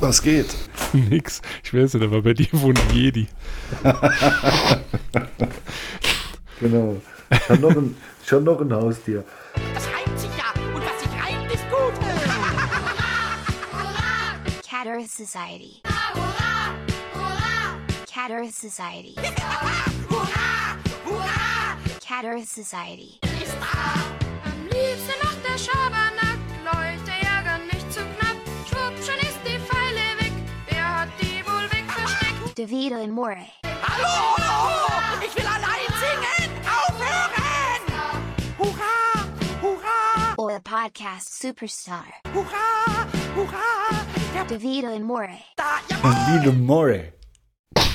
Was geht? Nix. Ich weiß nicht, aber bei dir wohnt Jedi. Genau. Ich habe noch, ein- noch ein Haustier. Das reimt sich ja. Und was sich reimt, ist gut. Cat Earth Society. Cat Earth Society. Hurra! Hurra! Cat Earth Society. Am liebsten noch der Schabernack. Leute ärgern nicht zu knapp. Schwupp, schon ist die Pfeile weg. Wer hat die wohl wegversteckt? DeVito and More. Hallo! Ich will allein singen! Aufhören! Hurra! Hurra! A podcast superstar. Hurra! Hurra! Der DeVito and More. da, ja, Lilo More.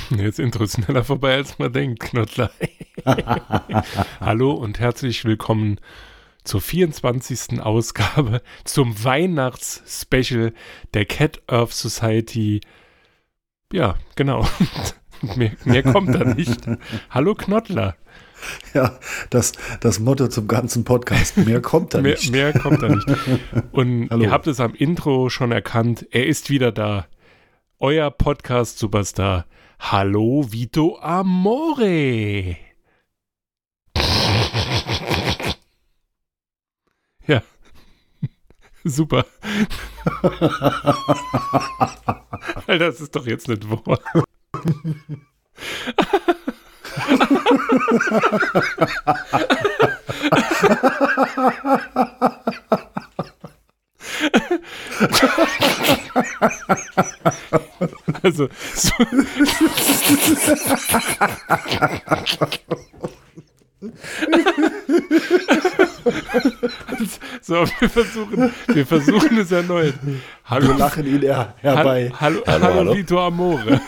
Jetzt Intro schneller vorbei, als man denkt, Knottler. Hallo und herzlich willkommen zur 24. Ausgabe zum Weihnachtsspecial der Cat Earth Society. Ja, genau. mehr, mehr kommt da nicht. Hallo Knottler. Ja, das, das Motto zum ganzen Podcast. Mehr kommt da Mehr, nicht. mehr kommt da nicht. Und Hallo. ihr habt es am Intro schon erkannt. Er ist wieder da. Euer Podcast-Superstar. Hallo Vito Amore. Ja. Super. Alter, das ist doch jetzt nicht wahr. Also, so, so, wir versuchen, wir versuchen es erneut. Hallo, Wir lachen ihn her, herbei. Hallo, hallo, hallo, hallo. Vito Amore.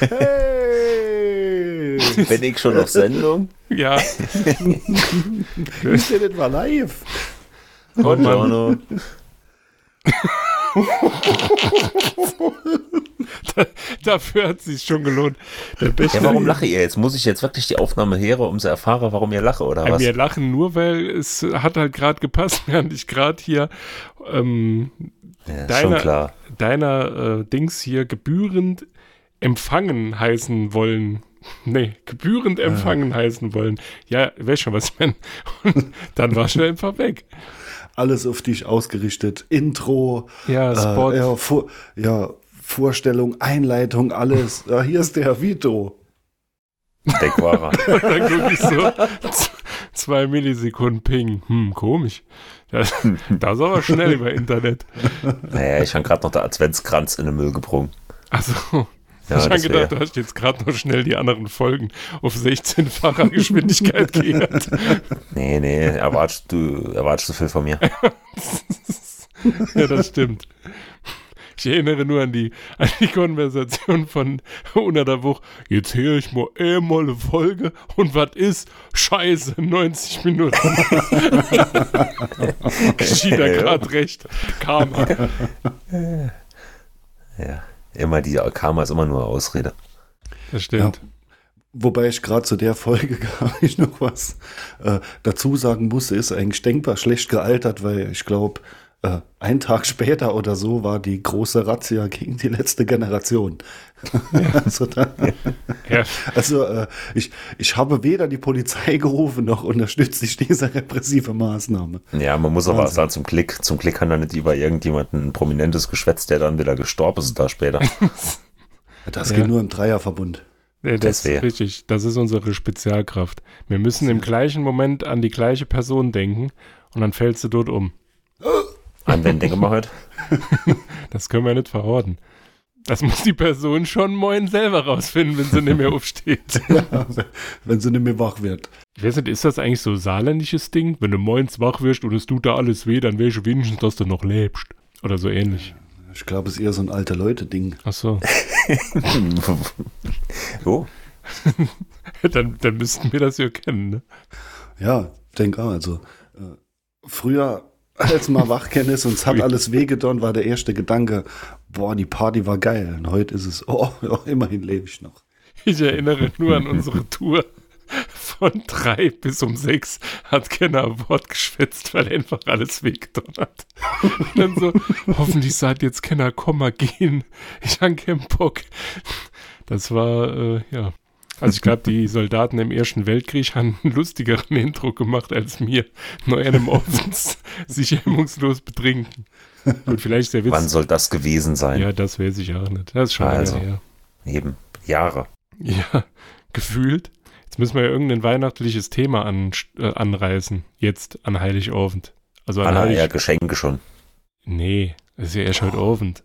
Hey! Bin ich schon auf Sendung? Ja, Ist denn mal live? Buongiorno. Dafür hat es sich schon gelohnt. Ja, warum lache ihr jetzt? Muss ich jetzt wirklich die Aufnahme her, um zu erfahren, warum ihr lache oder was? Wir lachen nur, weil es hat halt gerade gepasst, während ich gerade hier ähm, Ja, deiner, deiner äh, Dings hier gebührend empfangen heißen wollen. Nee, gebührend empfangen heißen wollen. Ja, weiß schon, was ich meine. Und dann war schon einfach weg. Alles auf dich ausgerichtet. Intro, Ja, Spot. Äh, ja, Vor ja, Vorstellung, Einleitung, alles. Ja, hier ist der Vito. Und dann gucke ich so zwei Millisekunden Ping. Hm, komisch. Das, das ist aber schnell über Internet. naja, ich habe gerade noch der Adventskranz in den Müll gebrungen. Also, Ja, ich habe gedacht, du hast jetzt gerade noch schnell die anderen Folgen auf 16-facher Geschwindigkeit gehört. Nee, nee, erwartest du, erwartest du viel von mir. ja, das stimmt. Ich erinnere nur an die, an die Konversation von unter der Woche. Jetzt höre ich mal einmal eine Folge und was ist? Scheiße, 90 Minuten. Geschieht da gerade recht. Karma. Ja, immer die Karma ist immer nur Ausrede. Das stimmt. Wobei ich gerade zu der Folge gar nicht noch was äh, dazu sagen musste, ist eigentlich denkbar schlecht gealtert, weil ich glaube, äh, ein Tag später oder so war die große Razzia gegen die letzte Generation. also da, Ja. also äh, ich, ich habe weder die Polizei gerufen, noch unterstütze ich diese repressive Maßnahme. Ja, man muss aber sagen, zum Klick, zum Klick kann da nicht über irgendjemanden ein prominentes Geschwätz, der dann wieder gestorben ist, da später. Das Ja. geht nur im Dreierverbund. Nee, das Das ist richtig. Das ist unsere Spezialkraft. Wir müssen im gleichen Moment an die gleiche Person denken und dann fällst du dort um. Denken wir heute? Das können wir nicht verraten. Das muss die Person schon moin selber rausfinden, wenn sie nicht mehr aufsteht. Wenn sie nicht mehr wach wird. Ich weiß nicht, ist das eigentlich so saarländisches Ding? Wenn du moins wach wirst und es tut da alles weh, dann wäre wenigstens, dass du noch lebst. Oder so ähnlich. Ich glaube, es ist eher so ein alte Leute-Ding. Ach so. Oh, dann, dann müssten wir das ja kennen, ne? Ja, denk auch. Also äh, früher, als man wach ist und es hat alles wehgetan, war der erste Gedanke, boah, die Party war geil. Und heute ist es, oh, ja, immerhin lebe ich noch. Ich erinnere nur an unsere Tour von drei bis um sechs hat keiner ein Wort geschwätzt, weil einfach alles wehgetan hat. Und dann so, hoffentlich sagt jetzt keiner, komm mal gehen. Ich hab keinen Bock. Das war, äh, ja. Also ich glaube, die Soldaten im Ersten Weltkrieg haben einen lustigeren Eindruck gemacht als mir. Nur einem Offens sich hemmungslos betrinken. Und vielleicht der Witz. Wann soll das gewesen sein? Ja, das weiß ich auch nicht. Das ist schon Also. her. Eben Jahre. Ja, gefühlt. Jetzt müssen wir ja irgendein weihnachtliches Thema an, äh, anreißen. Jetzt an Heiligabend. Also an Heilig... ja, Geschenke schon. Nee, das ist ja erst heute Abend.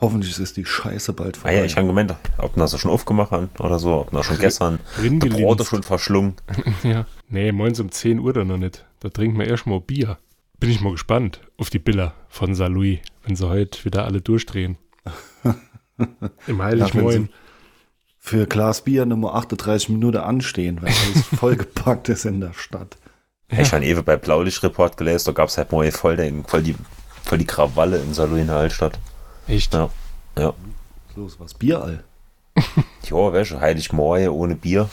Hoffentlich ist die Scheiße bald Ah vorbei. ja, ich habe gemeint, ob wir das schon aufgemacht haben oder so, ob wir schon gestern die Brote schon verschlungen. Ja. Nee, moins um 10 Uhr dann noch nicht. Da trinken wir erst mal Bier. Bin ich mal gespannt auf die Biller von Saint-Louis, wenn sie heute wieder alle durchdrehen. Im Heiligmoin. Für Glas Bier Nummer 38 Minuten anstehen, weil es vollgepackt ist in der Stadt. Ich habe eben bei Blaulicht-Report gelesen, da gab es halt mal voll, den, voll, die, voll die Krawalle in Saarlouis in der Altstadt. Echt? Ja. Ja. Los, was Bier all. Ja, welche Heiligmorgen ohne Bier.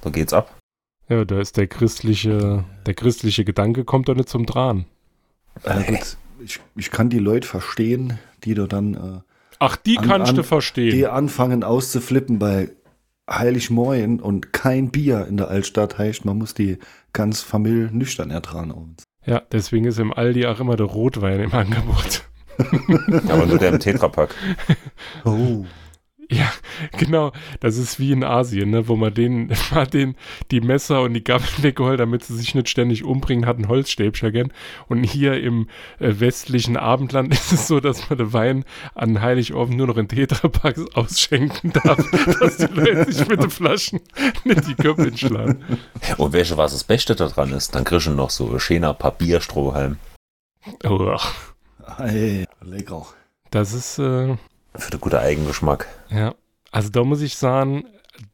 Da geht's ab. Ja, da ist der christliche, der christliche Gedanke kommt doch nicht zum Dran. Äh, gut, ich, ich kann die Leute verstehen, die da dann äh, Ach, die An- kannst an- du verstehen. die anfangen auszuflippen bei Heiligmorgen und kein Bier in der Altstadt heißt, man muss die ganz Familie nüchtern ertragen. Ja, deswegen ist im Aldi auch immer der Rotwein im Angebot. Aber nur der im Tetrapack. oh. Ja, genau. Das ist wie in Asien, ne, wo man den, mal den, die Messer und die Gabeln weggeholt, damit sie sich nicht ständig umbringen, hat ein Holzstäbchen gern. Und hier im äh, westlichen Abendland ist es so, dass man den Wein an Heiligabend nur noch in Tetrapacks ausschenken darf, dass die Leute sich mit den Flaschen nicht die Köpfe schlagen. Und welche, was das Beste daran ist, dann kriegst du noch so ein schöner Papierstrohhalm Oh, Ey, lecker. das ist, äh, für den guten Eigengeschmack. Ja, also da muss ich sagen,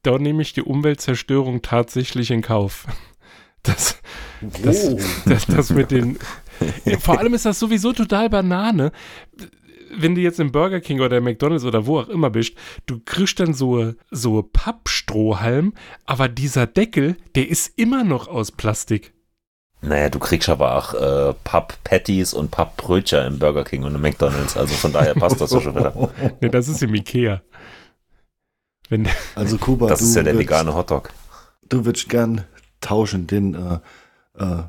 da nehme ich die Umweltzerstörung tatsächlich in Kauf. Das, das, Oh. das, das mit den. Vor allem ist das sowieso total Banane. Wenn du jetzt im Burger King oder McDonalds oder wo auch immer bist, du kriegst dann so, so Pappstrohhalm, aber dieser Deckel, der ist immer noch aus Plastik. Naja, du kriegst aber auch äh, Papp-Patties und Papp-Brötchen im Burger King und im McDonalds. Also von daher passt das ja schon wieder. Ne, das ist im Ikea. Wenn, Also Kuba, Das du, ist ja der würdest, vegane Hotdog. du würdest gern tauschen, den äh, äh,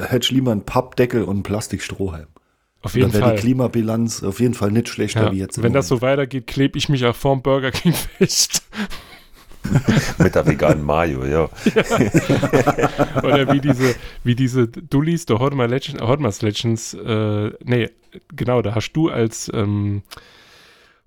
hättest lieber einen Pappdeckel und einen Plastikstrohhalm. auf jeden Dann wäre Fall. die Klimabilanz auf jeden Fall nicht schlechter Ja, wie jetzt. wenn das so weitergeht, klebe ich mich auch vorm Burger King fest. Mit der veganen Mayo, ja. Oder wie diese, wie diese Dullis, der Hotmars Legends, äh, nee, genau, da hast du als ähm,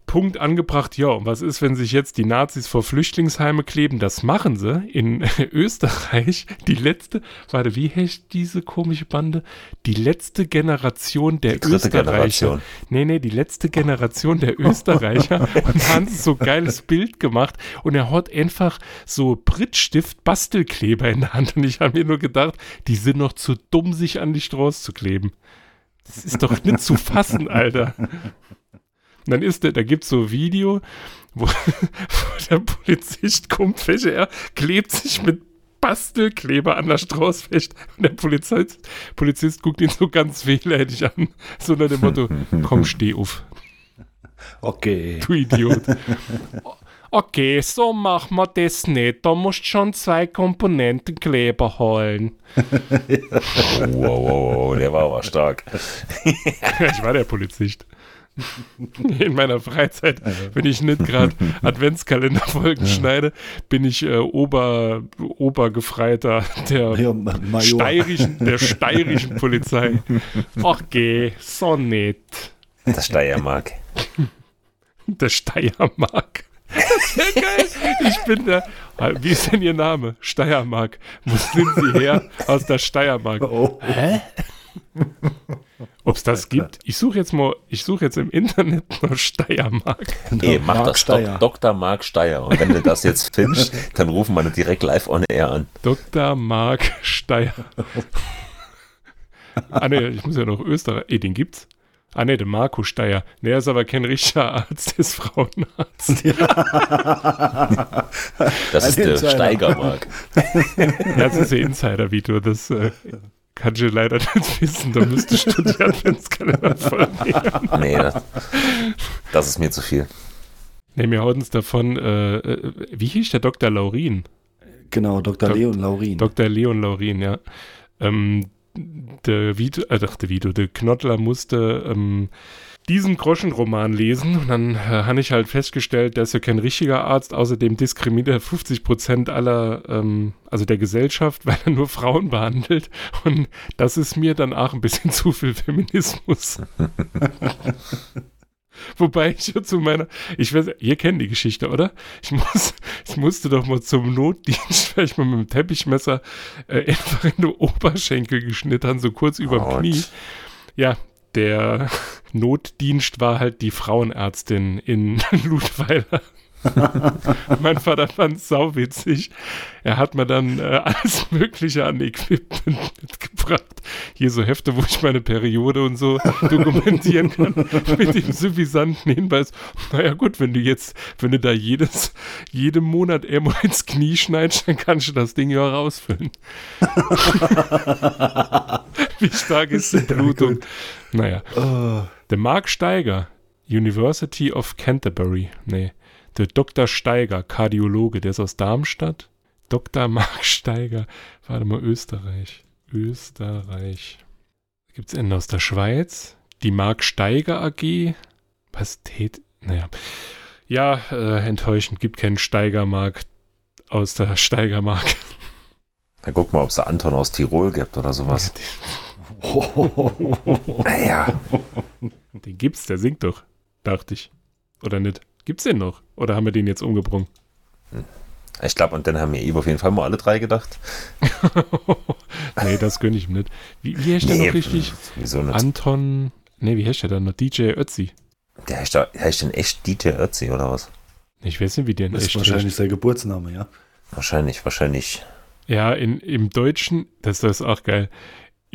Punkt angebracht, ja, und was ist, wenn sich jetzt die Nazis vor Flüchtlingsheime kleben? Das machen sie in Österreich. Die letzte, warte, wie heißt diese komische Bande? Die letzte Generation der Die Österreicher. Generation. Nee, nee, die letzte Generation der Österreicher. und da haben sie so ein geiles Bild gemacht und er hat einfach so Brittstift Bastelkleber in der Hand und ich habe mir nur gedacht, die sind noch zu dumm, sich an die Straße zu kleben. Das ist doch nicht zu fassen, Alter. Und dann ist der, da gibt es so ein Video, wo, wo der Polizist kommt, welche er klebt sich mit Bastelkleber an der Straße fest und der Polizist, Polizist guckt ihn so ganz wehleidig an, so nach dem Motto, komm, steh auf, Okay. du Idiot. Okay, so machen wir das nicht. Da musst schon zwei Komponenten Kleber holen. Wow, wow, wow, der war aber stark. ich war der Polizist. In meiner Freizeit, wenn ich nicht gerade Adventskalenderfolgen schneide, bin ich äh, Ober, Obergefreiter der Ja, steirischen, der steirischen Polizei. Okay, so nicht. Das Steiermark. Der Steiermark. Das wäre geil. Ich bin der. Wie ist denn Ihr Name? Steiermark. Wo sind Sie her? Aus der Steiermark. Oh, Ob es das gibt? Ich suche jetzt mal, ich suche jetzt im Internet nur Steiermark. Ey, mach Mark das. Steyr. Dok Dr. Mark Steyer. Und wenn du das jetzt findest, dann rufen wir ihn direkt live on air an. Dr. Mark Steier. ah ne, ich muss ja noch Österreich. Ey, den gibt's. Ah ne, der Marco Steier. Ne, er ist aber kein richtiger Arzt, der ist Frauenarzt. Das ist der. Steigermark. Ja, das ist ja Insider-Video, das äh, kannst du leider nicht wissen. Da müsstest du die Adventskalender voll nehmen. Nee, das, das ist mir zu viel. Nee, wir hauen uns davon, äh, äh, wie hieß der Dr. Laurin? Genau, Dr. Dok- Leon Laurin. Dr. Leon Laurin, ja. Ähm, der Vito, äh, der Vito, der Knottler musste ähm, diesen Groschenroman lesen und dann äh, habe ich halt festgestellt, der ist ja kein richtiger Arzt, außerdem diskriminiert er 50 Prozent aller, ähm, also der Gesellschaft, weil er nur Frauen behandelt und das ist mir dann auch ein bisschen zu viel Feminismus. Wobei ich ja zu meiner, ich weiß, ihr kennt die Geschichte, oder? Ich muss, ich musste doch mal zum Notdienst, weil ich mal mit dem Teppichmesser äh, einfach in den Oberschenkel geschnitten so kurz über dem. Knie. Ja, der Notdienst war halt die Frauenärztin in Ludweiler. mein Vater fand es sauwitzig. Er hat mir dann äh, alles Mögliche an Equipment mitgebracht. Hier so Hefte, wo ich meine Periode und so dokumentieren kann. mit dem suffisanten Hinweis. Naja, gut, wenn du jetzt, wenn du da jedes, jeden Monat irgendwo ins Knie schneidest, dann kannst du das Ding ja rausfüllen. Wie stark ist die Blutung? gut. Naja. Oh, Der Mark Steiger, University of Canterbury. Nee, der Dr. Steiger, Kardiologe, der ist aus Darmstadt. Dr. Mark Steiger, warte mal, Österreich. Österreich. Gibt's einen aus der Schweiz? Die Mark Steiger AG? Was tät? Naja. Ja, äh, enttäuschend, gibt keinen Steigermark aus der Steigermark. Dann guck mal, ob es da Anton aus Tirol gibt oder sowas. Naja, Den gibt's, der singt doch, dachte ich. Oder nicht? Gibt's den noch? Oder haben wir den jetzt umgebrungen? ich glaube, und dann haben wir eben auf jeden Fall mal alle drei gedacht. nee, das gönn ich ihm nicht. Wie, wie heißt der noch richtig? Wieso nicht? Anton. Nee, wie heißt der dann noch? DJ Ötzi. der heißt, da, heißt denn echt Dieter Ötzi oder was? Ich weiß nicht, wie der in das ist echt wahrscheinlich heißt. sein Geburtsname, ja. Wahrscheinlich, wahrscheinlich. Ja, in, im Deutschen, das, das ist auch geil.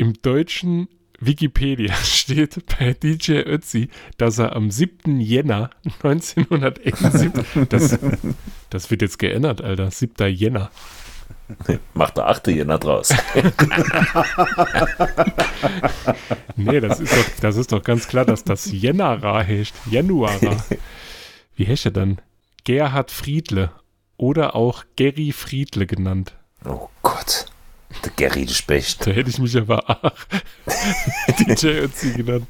Im deutschen Wikipedia steht bei DJ Ötzi, dass er am 7. Jänner 1971, das, das wird jetzt geändert, Alter, 7. Jänner. Macht der achte Jänner draus. Nee, das ist doch, das ist doch ganz klar, dass das Jännerer heißt. Januarer. Wie heißt er dann? Gerhard Friedle. Oder auch Gary Friedle genannt. Oh Gott. Der Gary der Specht. Da hätte ich mich aber auch DJ Ötzi genannt.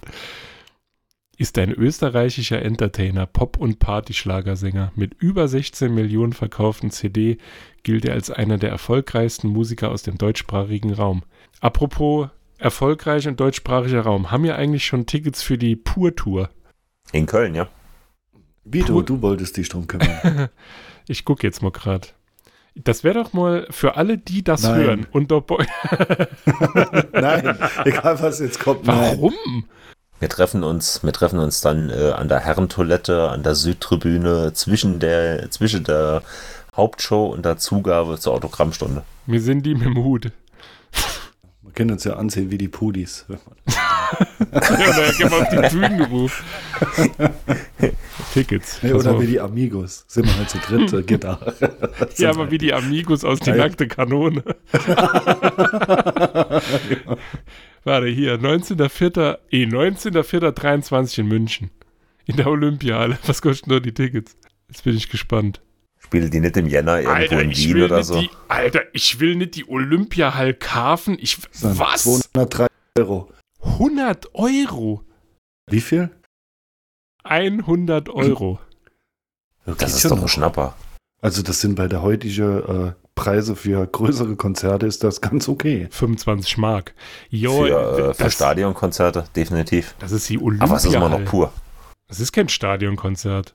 Ist ein österreichischer Entertainer, Pop- und Partyschlagersänger. Mit über 16 Millionen verkauften CD gilt er als einer der erfolgreichsten Musiker aus dem deutschsprachigen Raum. Apropos erfolgreich und deutschsprachiger Raum. Haben wir eigentlich schon Tickets für die Pur-Tour? In Köln, ja. Vito, Puh. du wolltest dich drum kümmern. Ich gucke jetzt mal gerade. Das wäre doch mal für alle, die das Nein. hören. Und doch, Nein, egal was jetzt kommt. Nein. warum? Wir treffen uns, wir treffen uns dann äh, an der Herrentoilette, an der Südtribüne, zwischen der, zwischen der Hauptshow und der Zugabe zur Autogrammstunde. Wir sind die mit dem Hut. Wir können uns ja ansehen wie die Pudis. Ja, da gehen wir auf die Bühnenruf. Tickets. Nee, oder wie die Amigos. Sind wir halt zu dritt, Gitarre. ja, aber wie die Amigos aus die nackte Kanone. Warte, hier, 19.04. Eh, 19.04.23 in München. In der Olympiahalle. Was kosten nur die Tickets? Jetzt bin ich gespannt. Spiele die nicht im Jänner irgendwo in Wien oder so? die, Alter, ich will nicht die Olympiahalle kaufen. Ich, was? 203 Euro. 100 Euro. Wie viel? 100 Euro. Das Geht's ist ja doch ein noch. Schnapper. Also das sind bei der heutigen äh, Preise für größere Konzerte ist das ganz okay. 25 Mark. Jo, Für, äh, für das, Stadionkonzerte, definitiv. das ist die Aber es ist immer noch pur. Das ist kein Stadionkonzert.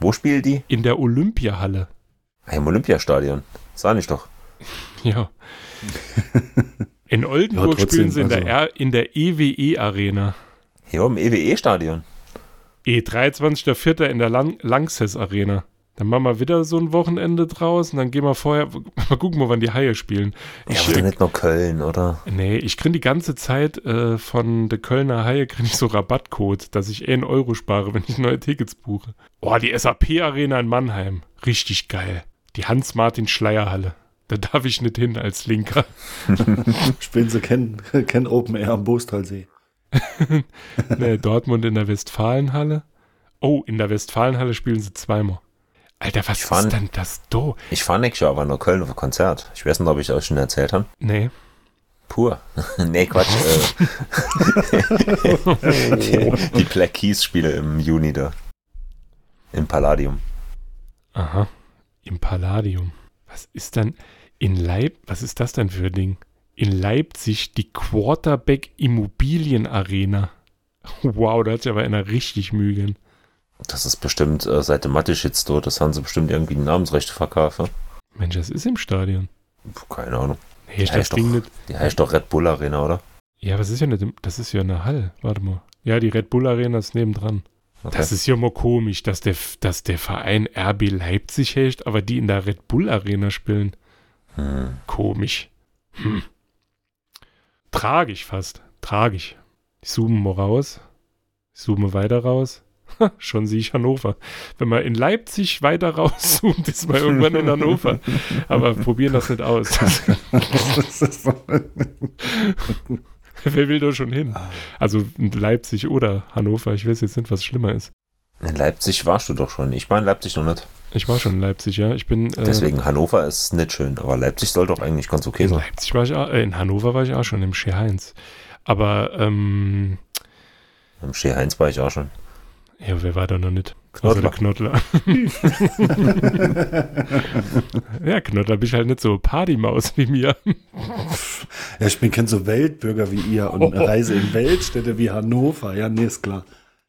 Wo spielen die? In der Olympiahalle. Ah, Im Olympiastadion. Sag ich doch. Ja. In Oldenburg Ja, trotzdem, spielen sie in, also- der, R in der EWE Arena. Hier im EWE-Stadion. E 23.04. in der Lang Lanxess Arena. Dann machen wir wieder so ein Wochenende draus und dann gehen wir vorher, mal gucken, wo wann die Haie spielen. Ja, Ich, aber doch äh, nicht nur Köln, oder? nee, ich kriege die ganze Zeit äh, von der Kölner Haie kriege ich so Rabattcode, dass ich 1 Euro spare, wenn ich neue Tickets buche. Boah, die SAP Arena in Mannheim. Richtig geil. Die Hans-Martin-Schleierhalle. Da darf ich nicht hin als Linker. Spielen sie kennen, kennen Open Air am Boostalsee. nee, Dortmund in der Westfalenhalle. Oh, in der Westfalenhalle spielen sie zweimal. Alter, was Ich ist denn das do? Ich fahre nächstes Jahr aber nach Köln auf ein Konzert. Ich weiß nicht, ob ich euch schon erzählt habe. Nee. Pur. nee, Quatsch. äh, die, die Black Keys Spiele im Juni da. Im Palladium. Aha. Im Palladium. Was ist dann in Leip, was ist das denn für ein Ding? In Leipzig die Quarterback Immobilien Arena. Wow, da hat sich aber einer richtig mügen. Das ist bestimmt äh, seit dem Mathe-Shitstorm, das haben sie bestimmt irgendwie Namensrechte verkauft. ja? Mensch, das ist im Stadion. Keine Ahnung. Nee, Die das heißt, doch, nicht. die heißt doch Red Bull Arena, oder? Ja, aber es ist ja nicht, das ist ja eine Halle. Warte mal. Ja, die Red Bull Arena ist nebendran. Okay. Das ist ja mal komisch, dass der, dass der Verein RB Leipzig hält, aber die in der Red Bull Arena spielen. hm. Komisch. Hm. Tragisch fast. Tragisch. Ich zoome mal raus. Ich zoome weiter raus. Ha, Schon sehe ich Hannover. Wenn man in Leipzig weiter rauszoomt, ist man irgendwann in Hannover. Aber probieren das nicht aus. Wer will da schon hin? Also in Leipzig oder Hannover. Ich weiß jetzt nicht, was schlimmer ist. In Leipzig warst du doch schon. Ich war in Leipzig noch nicht. Ich war schon in Leipzig, ja. Ich bin. Äh, Deswegen Hannover ist nicht schön, aber Leipzig soll doch eigentlich ganz okay in sein. Leipzig war ich auch, äh, in Hannover war ich auch schon im Scher Heinz. Aber ähm, Im Schee Heinz war ich auch schon. Ja, wer war da noch nicht? Außer der Knottler. ja, Knottler bin ich halt nicht so Partymaus wie mir. Ja, ich bin kein so Weltbürger wie ihr und reise in Weltstädte wie Hannover. Ja, nee, ist klar.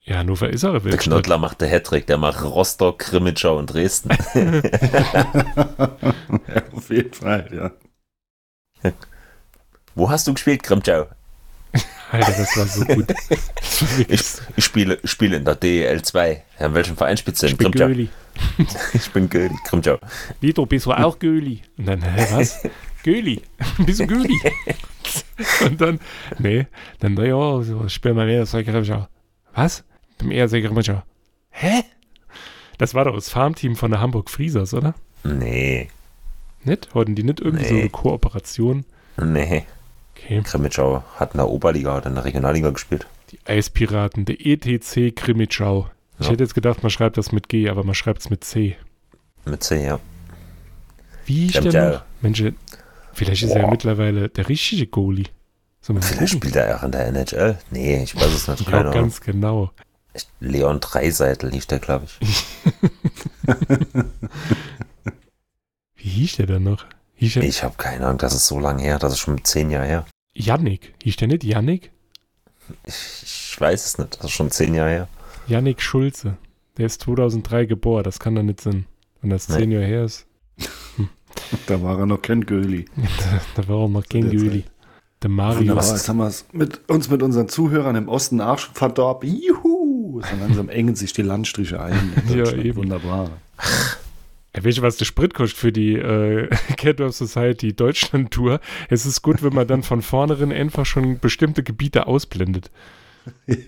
Ja, Hannover ist auch Der. Knottler macht der Hattrick, der macht Rostock, Krimitschau und Dresden. Ja, auf jeden Fall, ja. Wo hast du gespielt, Krimitschau? Alter, das war so gut. Das war Ich, ich spiele, ich spiele in der DEL 2. Ja, in welchem Verein spielst du ich denn? bin Göli. Ich bin Göli, Krimitschau. Vito, bist du auch Göli? Und dann, hä, was? Göli? Bist du Göli? Und dann, nee, dann, ja, so, spiel mal mehr, sag ich auch. Was? Beim eher sag ich Hä? Das war doch das Farmteam von der Hamburg Friesers, oder? Nee, Nicht? Hatten die nicht irgendwie so Nee. eine Kooperation? nee. Okay. Krimitschau hat in der Oberliga oder in der Regionalliga gespielt. Die Eispiraten, der ETC Krimitschau. Ich Ja. hätte jetzt gedacht, man schreibt das mit G, aber man schreibt es mit C. Mit C, ja. Wie ist der? Mensch, vielleicht ist er ja Boah. mittlerweile der richtige Goalie. So, Vielleicht gucken. spielt er auch in der NHL. Nee, ich weiß es nicht. Ja, Ahnung. ganz genau. Leon Dreiseitel hieß der, glaube ich. Wie hieß der denn noch? Hieß der Ich habe keine Ahnung, das ist so lange her, das ist schon zehn Jahre her. Yannick? Hieß der nicht Yannick? Ich, ich weiß es nicht, das ist schon zehn Jahre her. Yannick Schulze. Der ist 2003 geboren, das kann doch nicht sein. Wenn das Nee. zehn Jahre her ist, Da war er noch kein Göli. da, da war auch noch kein Göli. Der Mario. Wunderbar, was- jetzt haben wir es mit uns mit unseren Zuhörern im Osten Arsch verdorben. Juhu! So langsam engen sich die Landstriche ein. in Ja, eben. Wunderbar. Ja, weißt du, was der Sprit kostet für die äh, Cat of Society Deutschland Tour? Es ist gut, wenn man dann von vornherein einfach schon bestimmte Gebiete ausblendet.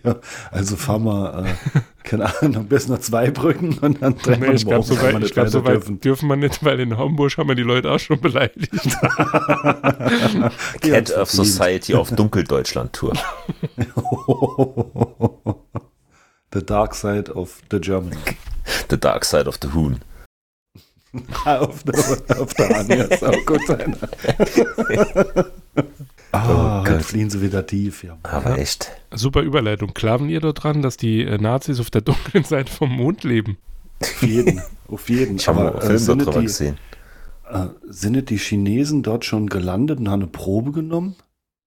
Ja, also fahren wir, äh, keine Ahnung, bis nach zwei Brücken und dann drehen Nee, wir ich glaube, so weit, wir ich glaub, so weit dürfen wir nicht, weil in Hamburg haben wir die Leute auch schon beleidigt. Cat verdient. Society auf Dunkeldeutschland-Tour. The Dark Side of the German. The Dark Side of the Hoon. auf der, auf der Anja ist auch gut sein. Ah, Oh Gott. fliehen sie wieder tief, ja. Aber Ja. echt. Super Überleitung. Klaven ihr dort dran, dass die äh, Nazis auf der dunklen Seite vom Mond leben? Auf jeden, auf jeden. Ich habe einen äh, Film sind, darüber die, gesehen. äh, sind nicht die Chinesen dort schon gelandet und haben eine Probe genommen?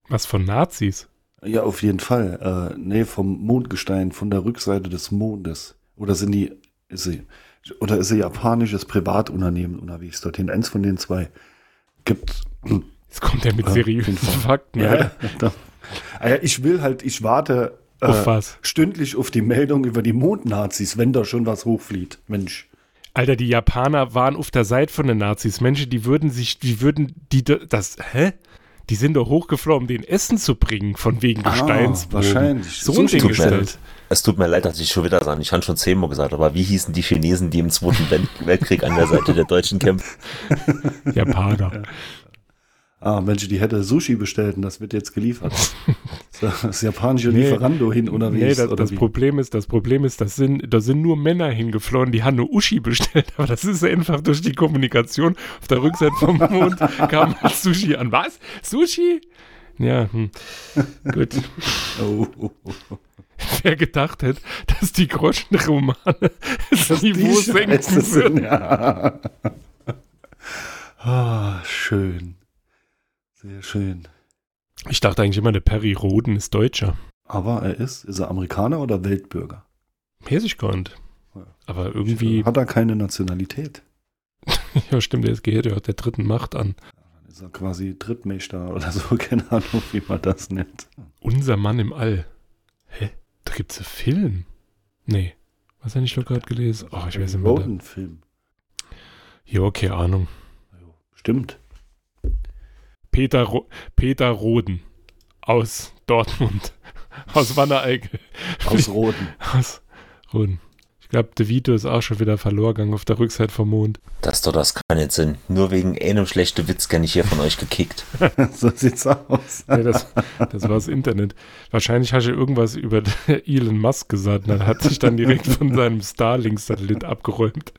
Was von Nazis? Ja, auf jeden Fall. Äh, nee, vom Mondgestein, von der Rückseite des Mondes. Oder sind die, ist sie, oder ist sie japanisches Privatunternehmen unterwegs dorthin? Eins von den zwei. Gibt. Jetzt kommt er mit Ja, auf seriösen. Fakten. ja, Alter. da, ah ja, ich will halt, ich warte äh, Auf stündlich auf die Meldung über die Mondnazis, wenn da schon was hochflieht. Mensch. Alter, die Japaner waren auf der Seite von den Nazis. Menschen, die würden sich, die würden, die, das, hä? Die sind doch hochgeflogen, um den Essen zu bringen, von wegen Gesteinsboden. Ah, wahrscheinlich. So ein Ding ist das. Es tut mir leid, dass ich schon wieder sagen. Ich habe schon zehnmal gesagt, aber wie hießen die Chinesen, die im Zweiten Welt Weltkrieg an der Seite der Deutschen kämpfen? Japaner. Ah, Mensch, die hätte Sushi bestellt und das wird jetzt geliefert. das, das japanische Nee. Lieferando hin unterwegs. Nee, das, oder das wie? Problem ist, das Problem ist, das sind, da sind nur Männer hingeflogen, die haben eine Uschi bestellt, aber das ist einfach durch die Kommunikation auf der Rückseite vom Mond kam halt Sushi an. Was? Sushi? Ja, hm. gut. Oh, oh, oh. Wer gedacht hätte, dass die Groschenromane das Dass Niveau die senken würden. ja. ah, schön. Sehr schön. Ich dachte eigentlich immer, der Perry Roden ist Deutscher. Aber er ist, ist er Amerikaner oder Weltbürger? Ja. Aber irgendwie, Hat er keine Nationalität? ja stimmt, er gehört ja der dritten Macht an. Dann ist er quasi Drittmächter oder so, keine Ahnung, wie man das nennt. Unser Mann im All. Hä? Da gibt's einen Film? Nee. Was habe ich doch gerade gelesen? Oh, ich weiß nicht mehr. Roden-Film. Ja, keine Ahnung. Stimmt. Peter, Ro Peter Roden aus Dortmund. Aus Wanne-Eickel. Aus Roden. Aus Roden. Ich glaube, der Vito ist auch schon wieder verloren gegangen auf der Rückseite vom Mond. Das doch, das kann nicht Sinn. Nur wegen einem schlechten Witz kann ich hier von euch gekickt. so sieht's aus. Nee, das, das war das Internet. Wahrscheinlich hast du irgendwas über Elon Musk gesagt. und Dann hat sich dann direkt von seinem Starlink-Satellit abgeräumt.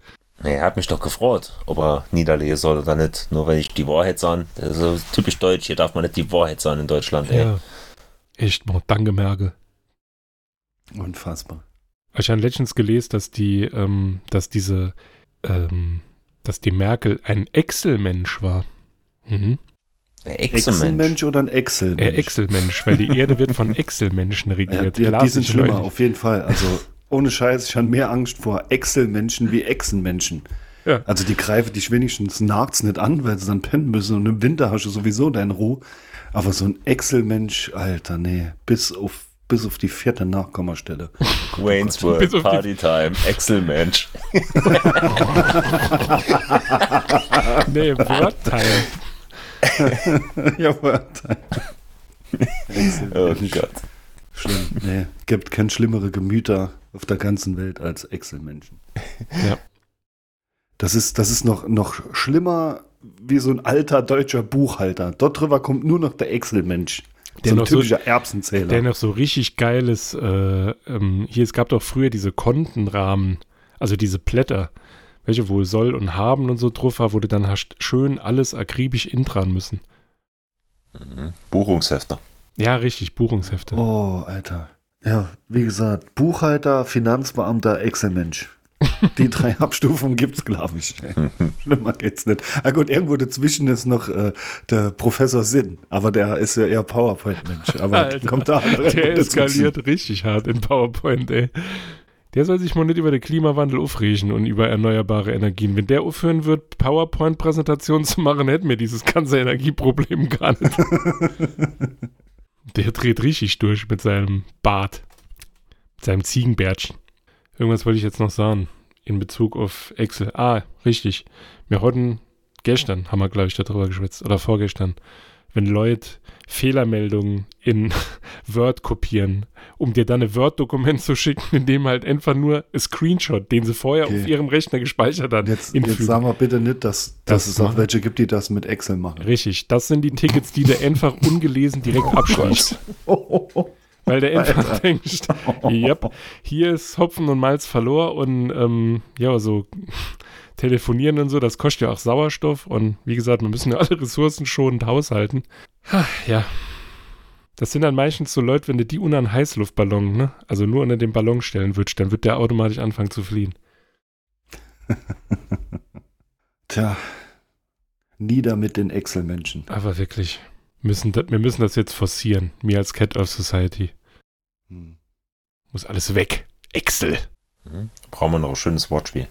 Er hat mich doch gefreut, ob er niederlegen soll oder nicht. Nur wenn ich die Wahrheit sagen. Das ist so typisch deutsch. Hier darf man nicht die Wahrheit sagen in Deutschland, ey. Ja. Echt mal, danke Merkel. Unfassbar. Ich habe letztens gelesen, dass die, ähm, dass diese, ähm, dass die Merkel ein Excel-Mensch war. Mhm. Echsenmensch oder ein Excel-Mensch? Excel-Mensch, weil die Erde wird von Excel-Menschen Ja, regiert. die, die Las sind schlimmer, auf jeden Fall. Also ohne Scheiß, ich habe mehr Angst vor Excel-Menschen wie Echsenmenschen. Ja. Also die greifen dich wenigstens nachts nicht an, weil sie dann pennen müssen und im Winter hast du sowieso deine Ruhe. Aber so ein Excel-Mensch, Alter, nee, bis auf, bis auf die vierte Nachkommastelle. Wayne's Bis World, Party Time, Excel-Mensch. Nee, Wordteil. ja, Wörter. Oh. Gott. Schlimm. Nee, gibt kein schlimmere Gemüter auf der ganzen Welt als Excel-Menschen. Ja. Das ist, das ist noch, noch schlimmer wie so ein alter deutscher Buchhalter. Dort drüber kommt nur noch der Excel-Mensch. Der so ein noch so- typischer Erbsenzähler. Der noch so richtig geiles, äh, ähm, hier, es gab doch früher diese Kontenrahmen, also diese Blätter, welche wohl soll und haben und so drauf war, wo du dann hast schön alles akribisch intran müssen. Mhm. Buchungshefter. Ja, richtig, Buchungshefte. Oh, Alter. Ja, wie gesagt, Buchhalter, Finanzbeamter, Excel-Mensch. Die drei Abstufungen gibt's, glaube ich. Schlimmer geht's nicht. Ah gut, irgendwo dazwischen ist noch äh, der Professor Sinn, aber der ist ja eher PowerPoint-Mensch. Aber Alter, kommt da Der dazwischen. eskaliert richtig hart in PowerPoint, ey. Der soll sich mal nicht über den Klimawandel aufregen und über erneuerbare Energien. Wenn der aufhören wird, PowerPoint-Präsentationen zu machen, hätten wir dieses ganze Energieproblem gar nicht. der dreht richtig durch mit seinem Bart. Mit seinem Ziegenbärtchen. Irgendwas wollte ich jetzt noch sagen. In Bezug auf Excel. Ah, richtig. Wir hatten gestern, haben wir, glaube ich, darüber geschwätzt. Oder vorgestern. Wenn Leute Fehlermeldungen in Word kopieren, um dir dann ein Word-Dokument zu schicken, in dem halt einfach nur ein Screenshot, den sie vorher Okay. auf ihrem Rechner gespeichert haben, Jetzt, jetzt sagen wir bitte nicht, dass, Das dass es auch welche gibt, die das mit Excel machen. Richtig, das sind die Tickets, die du einfach ungelesen direkt abschließt. Weil der einfach denkt, yep, hier ist Hopfen und Malz verloren und ähm, ja, so telefonieren und so, das kostet ja auch Sauerstoff und wie gesagt, wir müssen ja alle Ressourcen schonend haushalten. Ha, Ja. Das sind dann meistens so Leute, wenn du die unter einen Heißluftballon, ne? Also nur unter den Ballon stellen würdest, dann wird der automatisch anfangen zu fliehen. Tja, nieder mit den Excel-Menschen. Aber wirklich, müssen das, wir müssen das jetzt forcieren. Mir als Cat of Society. Hm. Muss alles weg. Excel. Mhm. Brauchen wir noch ein schönes Wortspiel.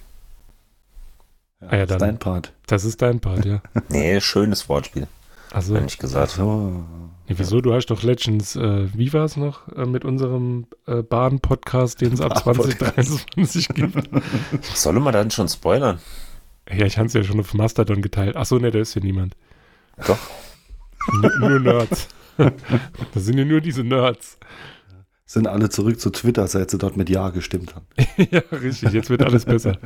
Ja, Ah ja, das dann. ist dein Part. Das ist dein Part, ja. Nee, schönes Wortspiel, Also, wenn ich gesagt. So. nee, wieso? Du hast doch Legends, äh, wie war es noch äh, mit unserem äh, Bahn-Podcast, den es ab Bahn-Podcast. 2023 gibt? Soll man dann schon spoilern? Ja, ich habe es ja schon auf Mastodon geteilt. Achso, ne, da ist hier niemand. Doch. N nur Nerds. das sind ja nur diese Nerds. Sind alle zurück zu Twitter, seit sie dort mit Ja gestimmt haben. ja, richtig, jetzt wird alles besser.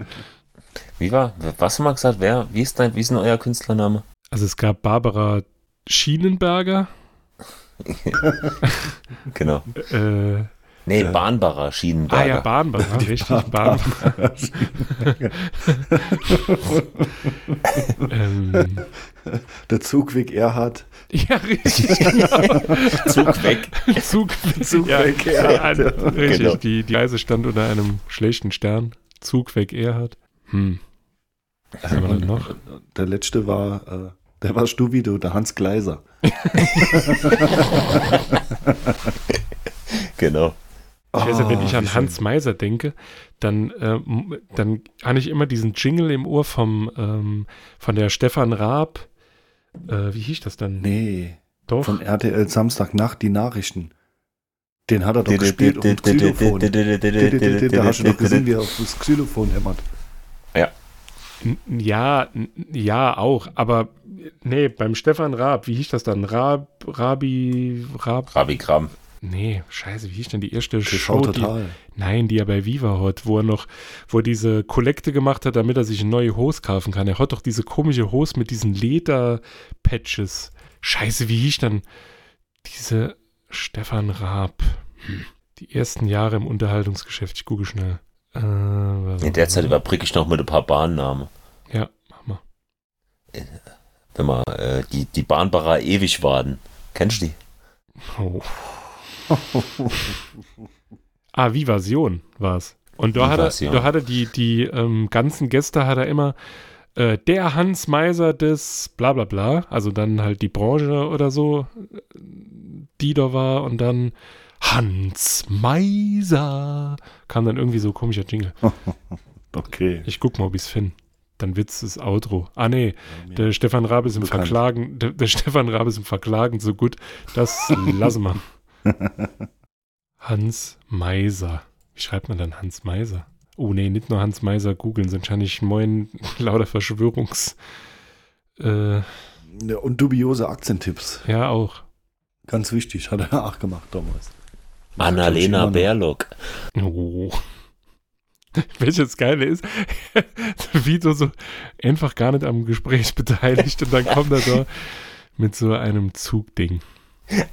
Wie war, was haben wir gesagt? Wer, wie ist dein, wie ist denn euer Künstlername? Also es gab Barbara Schienenberger, Genau. äh, Nee, Bahnbarer ah Schienenberger. ja, Bahnbacher, richtig, Bahnbacher. ähm, Der Zugweg Erhard. ja, richtig, genau. Zug weg. Zug, Zug ja, weg, ja, Erhard. ja, richtig. Genau. Die, die Reise stand unter einem schlechten Stern. Zug weg Erhard. Hm. Was haben wir denn noch? Der letzte war, äh, der war Stubido, der Hans Gleiser. Genau. Ich weiß ja, wenn ich Oh, an Hans. Meiser denke, dann, ähm, dann habe ich immer diesen Jingle im Ohr vom, ähm, von der Stefan Raab. Äh, wie hieß das dann? Nee, Doch. von RTL Samstagnacht die Nachrichten. Den hat er doch gespielt auf dem Xylophon. Da hast du doch gesehen, wie er auf das Xylophon hämmert. N- Ja, ja, auch. Aber nee, beim Stefan Raab, wie hieß das dann? Raab, Rabi, Raab. Rabi Kram. Nee, scheiße, wie hieß denn die erste Show? Die, total. nein, die er bei Viva hat, wo er noch, wo er diese Kollekte gemacht hat, damit er sich eine neue Hose kaufen kann. Er hat doch diese komische Hose mit diesen Lederpatches. Scheiße, wie hieß dann diese Stefan Raab? Hm. Die ersten Jahre im Unterhaltungsgeschäft. Ich google schnell. Äh, In der Zeit überbrücke ich noch mit ein paar Bahnnamen. Ja, mach mal. Wenn man äh, die, die Bahnbarer ewig. Kennst du die? Oh. ah, Vivasion war es. Und da hat er, da hat er die, die ähm, ganzen Gäste hat er immer äh, der Hans Meiser des bla bla bla, also dann halt die Branche oder so, äh, die da war und dann Hans Meiser kam dann irgendwie so komischer Jingle. Okay. Ich guck mal, ob ich's finde. Dann wird's das Outro. Ah nee, der Stefan Raab ist im Bekannt. Verklagen, der, der Stefan Raab ist im Verklagen so gut, das lassen wir. Hans Meiser. Wie schreibt man dann Hans Meiser? Oh nee, nicht nur Hans Meiser googeln, sind wahrscheinlich moin lauter Verschwörungs... Äh, Ja, und dubiose Aktientipps. ja, auch. Ganz wichtig, hat er auch gemacht damals. Annalena. Berlock. Oh. Welches Geile ist, wie du so einfach gar nicht am Gespräch beteiligt und dann kommt er da mit so einem Zugding.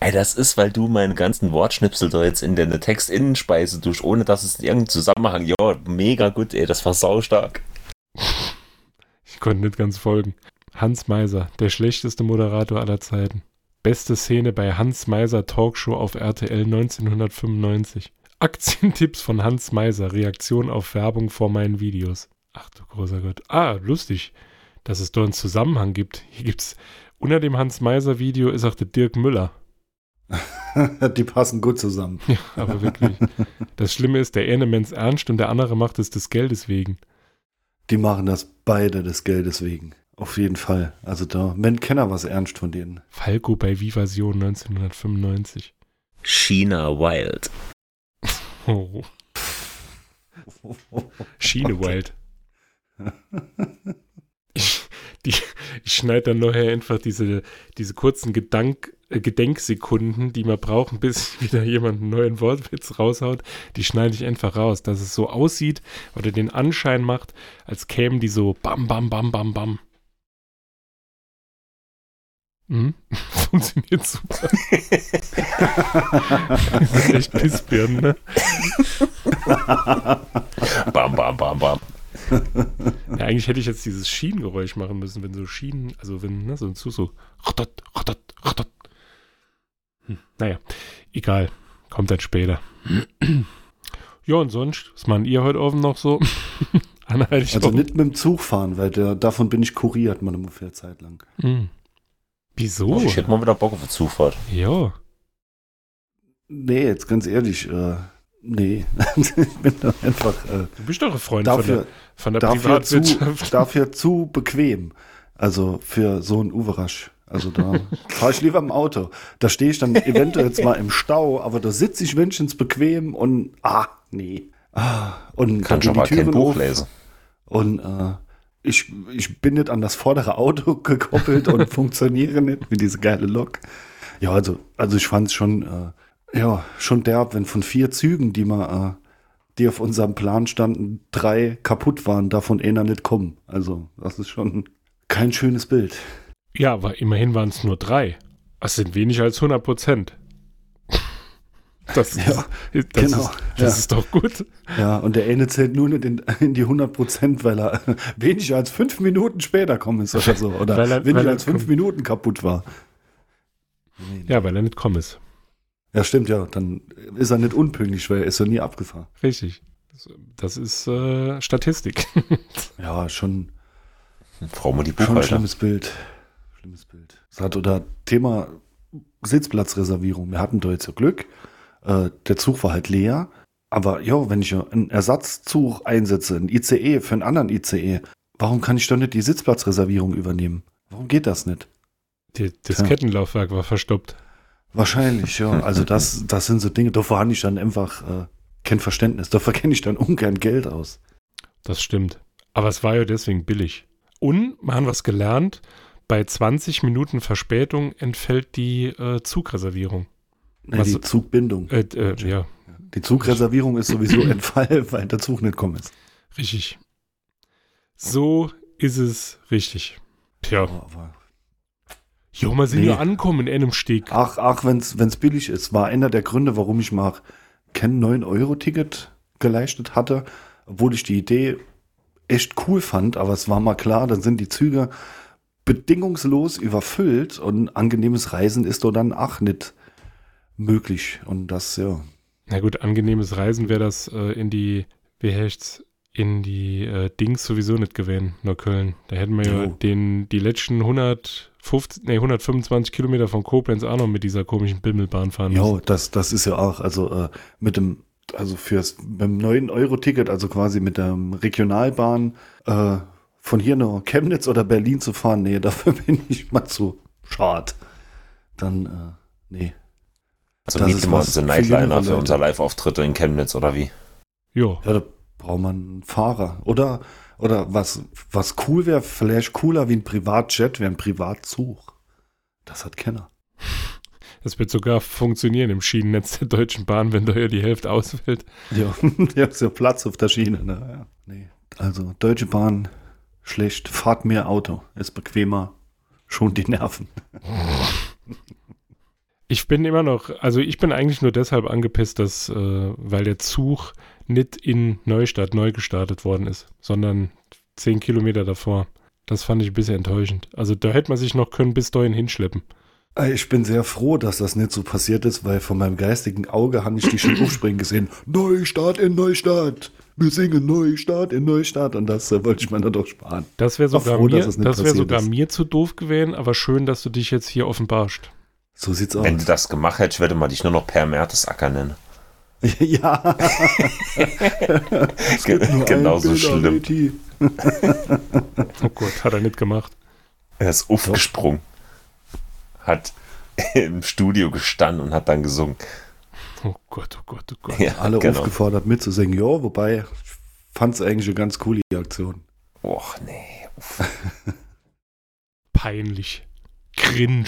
Ey, das ist, weil du meinen ganzen Wortschnipsel da jetzt in deine Textinnenspeise tust, ohne dass es in irgendeinen Zusammenhang. Ja, mega gut, ey, das war saustark. Ich konnte nicht ganz folgen. Hans Meiser, der schlechteste Moderator aller Zeiten. Beste Szene bei Hans Meiser Talkshow auf RTL 1995. Aktientipps von Hans Meiser, Reaktion auf Werbung vor meinen Videos. Ach du großer Gott. Ah, lustig, dass es da einen Zusammenhang gibt. Hier gibt's unter dem Hans Meiser Video ist auch der Dirk Müller. Die passen gut zusammen. Ja, aber wirklich. Das Schlimme ist, der eine Mensch ernst und der andere macht es des Geldes wegen. Die machen das beide des Geldes wegen. Auf jeden Fall. Also da, man kenner was ernst von denen. Falco bei Vivasion 1995. China Wild. Oh. Schienewald. Ich, die, ich schneide dann nachher einfach diese, diese kurzen Gedank, äh, Gedenksekunden, die man braucht, bis wieder jemand einen neuen Wortwitz raushaut. Die schneide ich einfach raus, dass es so aussieht oder den Anschein macht, als kämen die so bam, bam, bam, bam, bam. Hm? Funktioniert super. das ist echt Pissbirnen, ne? Bam, bam, bam, bam. Ja, eigentlich hätte ich jetzt dieses Schienengeräusch machen müssen, wenn so Schienen, also wenn, ne, so ein Zug so. Hm, naja, egal. Kommt dann später. ja, und sonst, was machen ihr heute offen noch so? Also nicht mit dem Zug fahren, weil der, davon bin ich kuriert, meine ungefähr Zeit lang. Hm. Wieso? Ich hätte mal wieder Bock auf eine Zufahrt. Ja. Nee, jetzt ganz ehrlich, äh, nee. ich bin da einfach äh, Du bist doch ein Freund von dafür, der, von der dafür, zu, Privatwirtschaft. dafür zu bequem. Also für so einen Uverasch. Also da fahre ich lieber im Auto. Da stehe ich dann eventuell jetzt mal im Stau, aber da sitze ich wenigstens bequem und ah, nee. Ah, und Kann dann schon mal die kein Buch lesen. Und äh, ich, ich bin nicht an das vordere Auto gekoppelt und funktioniere nicht wie diese geile Lok. Ja, also, also ich fand es schon, äh, ja, schon derb, wenn von vier Zügen, die mal, äh, die auf unserem Plan standen, drei kaputt waren, davon einer nicht kommen. Also, das ist schon kein schönes Bild. Ja, aber immerhin waren es nur drei. Das sind weniger als 100 Prozent. Das, Ja, das, genau, ist, das ja. ist doch gut. Ja, und der eine zählt nur nicht in, in die 100 Prozent, weil er weniger als fünf Minuten später kommen ist oder so. Oder Weil er- weniger weil er als fünf kommt. Minuten kaputt war. Ja, weil er nicht kommen ist. Ja, stimmt, ja. Dann ist er nicht unpünktlich, weil er ist ja nie abgefahren. Richtig. Das, das ist äh, Statistik. Ja, schon, Frau mal die schon ein Buchhalter. schlimmes Bild. Schlimmes Bild. Es hat oder Thema Sitzplatzreservierung. Wir hatten da jetzt so Glück. Äh, der Zug war halt leer. Aber ja, wenn ich einen Ersatzzug einsetze, einen ICE für einen anderen ICE, warum kann ich doch nicht die Sitzplatzreservierung übernehmen? Warum geht das nicht? Die, das Tja. Kettenlaufwerk war verstoppt. Wahrscheinlich, ja. Also das, das sind so Dinge, davor habe ich dann einfach äh, kein Verständnis. Dafür kenne ich dann ungern Geld aus. Das stimmt. Aber es war ja deswegen billig. Und wir haben was gelernt. Bei 20 Minuten Verspätung entfällt die äh, Zugreservierung. Nee, Was- die Zugbindung. Äh, äh, ja, Die Zugreservierung ist sowieso ein Fall, weil der Zug nicht kommen ist. richtig. So ist es richtig. Tja, Aber, aber jo, mal sind Nee. wir ankommen in einem Steg. ach, ach, wenn's, wenn's billig ist, war einer der Gründe, warum ich mal kein 9-Euro-Ticket geleistet hatte, obwohl ich die Idee echt cool fand, aber es war mal klar, dann sind die Züge bedingungslos überfüllt und angenehmes Reisen ist doch dann ach nicht möglich. Und das, ja. Na gut, angenehmes Reisen wäre das äh, in die, wie heißt's, in die äh, Dings sowieso nicht gewesen, nach Köln. Da hätten wir ja Jo. den, die letzten 150, nee, 125 Kilometer von Koblenz auch noch mit dieser komischen Bimmelbahn fahren Ja, müssen. das, das ist ja auch, also äh, mit dem, also fürs beim 9-Euro-Ticket, also quasi mit der Regionalbahn äh, von hier nach Chemnitz oder Berlin zu fahren, nee, dafür bin ich mal zu schade. Dann, äh, nee. Also Das wir was für Nightliner für unser Live-Auftritte in Chemnitz oder wie? Jo, Ja, da braucht man einen Fahrer. Oder, oder was, was cool wäre, vielleicht cooler wie ein Privatjet, wäre ein Privatzug. Das hat keiner. das wird sogar funktionieren im Schienennetz der Deutschen Bahn, wenn da ja die Hälfte ausfällt. Ja, ja, ist ja Platz auf der Schiene. Ne? Ja, nee. Also, Deutsche Bahn, schlecht. Fahrt mehr Auto. Ist bequemer. Schon die Nerven. Ich bin immer noch, also ich bin eigentlich nur deshalb angepisst, dass, äh, weil der Zug nicht in Neustadt neu gestartet worden ist, sondern zehn Kilometer davor. Das fand ich ein bisschen enttäuschend. Also da hätte man sich noch können bis dahin hinschleppen. Äh, Ich bin sehr froh, dass das nicht so passiert ist, weil von meinem geistigen Auge habe ich die schon aufspringen gesehen. Neustart in Neustadt. Wir singen Neustart in Neustadt. Und das äh, wollte ich mir dann doch sparen. Das wäre sogar, froh, mir, nicht das wär sogar ist. mir zu doof gewesen, aber schön, dass du dich jetzt hier offenbarst. So sieht's aus. Wenn du das gemacht hättest, würde man dich nur noch Per Mertesacker nennen. ja, Ge genauso schlimm. Oh Gott, hat er nicht gemacht. Er ist aufgesprungen. Hat im Studio gestanden und hat dann gesungen. Oh Gott, oh Gott, oh Gott. Ja, Alle genau. aufgefordert mitzusingen. Ja, wobei, ich fand es eigentlich eine ganz coole Aktion. Och, nee. Peinlich. Cringe.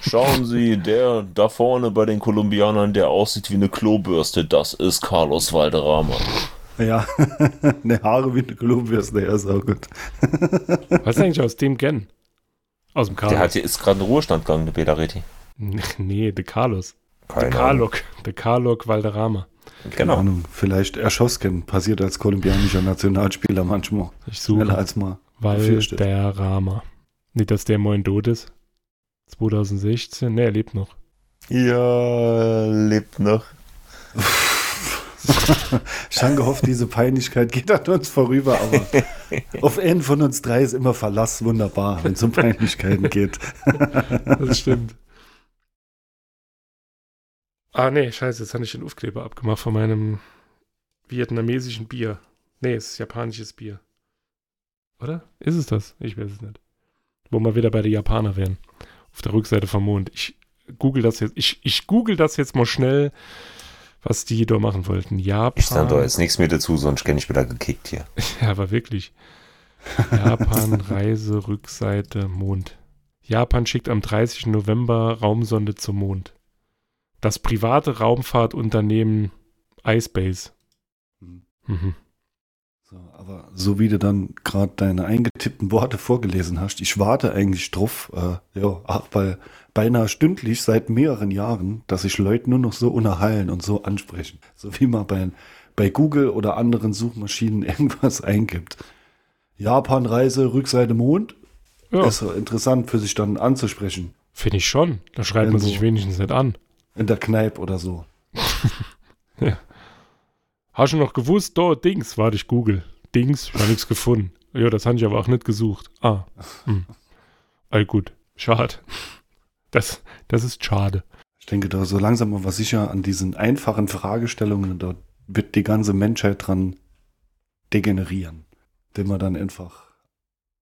Schauen Sie, der da vorne bei den Kolumbianern, der aussieht wie eine Klobürste, das ist Carlos Valderrama. Ja, eine Haare wie eine Klobürste, ja, ist auch gut. Was ist eigentlich aus dem Gen? Aus dem Carlos. Der hat, ist gerade in den Ruhestand gegangen, der Peter Reti. nee, de Carlos. De Keine Ahnung. Carlock. De Carlock Valderrama. Keine Genau. Ahnung, vielleicht erschossen, passiert als kolumbianischer Nationalspieler manchmal. Ich Schneller suche als mal. Valderrama. Nicht, dass der moin tot ist. 2016. Ne, er lebt noch. Ja, lebt noch. Ich habe gehofft, diese Peinlichkeit geht an uns vorüber, aber auf einen von uns drei ist immer Verlass wunderbar, wenn es um Peinlichkeiten geht. Das stimmt. ah, nee, scheiße, jetzt habe ich den Aufkleber abgemacht von meinem vietnamesischen Bier. Nee, es ist japanisches Bier. Oder? Ist es das? Ich weiß es nicht. Wo wir wieder bei den Japaner wären. Auf der Rückseite vom Mond. Ich google das jetzt. Ich, ich google das jetzt mal schnell, was die da machen wollten. Japan. Ich sag da jetzt nichts mehr dazu, sonst kenne ich wieder gekickt hier. Ja, aber wirklich. Japan, Reise, Rückseite, Mond. Japan schickt am 30. November Raumsonde zum Mond. Das private Raumfahrtunternehmen iSpace. Hm. Mhm. So, aber so wie du dann gerade deine eingetippten Worte vorgelesen hast, ich warte eigentlich drauf, äh, ja, auch bei, beinahe stündlich seit mehreren Jahren, dass sich Leute nur noch so unterhalten und so ansprechen. So wie man bei, bei Google oder anderen Suchmaschinen irgendwas eingibt. Japan-Reise, Rückseite Mond. Ja, Ist interessant für sich dann anzusprechen. finde ich schon. Da schreibt man Irgendwo. sich wenigstens nicht an. In der Kneipe oder so. Hast du noch gewusst? Da, Dings, warte ich Google. Dings, ich habe nichts gefunden. Ja, das habe ich aber auch nicht gesucht. Ah, hm. All gut. Schade. Das, das ist schade. Ich denke, da so langsam aber sicher an diesen einfachen Fragestellungen, da wird die ganze Menschheit dran degenerieren. Indem man dann einfach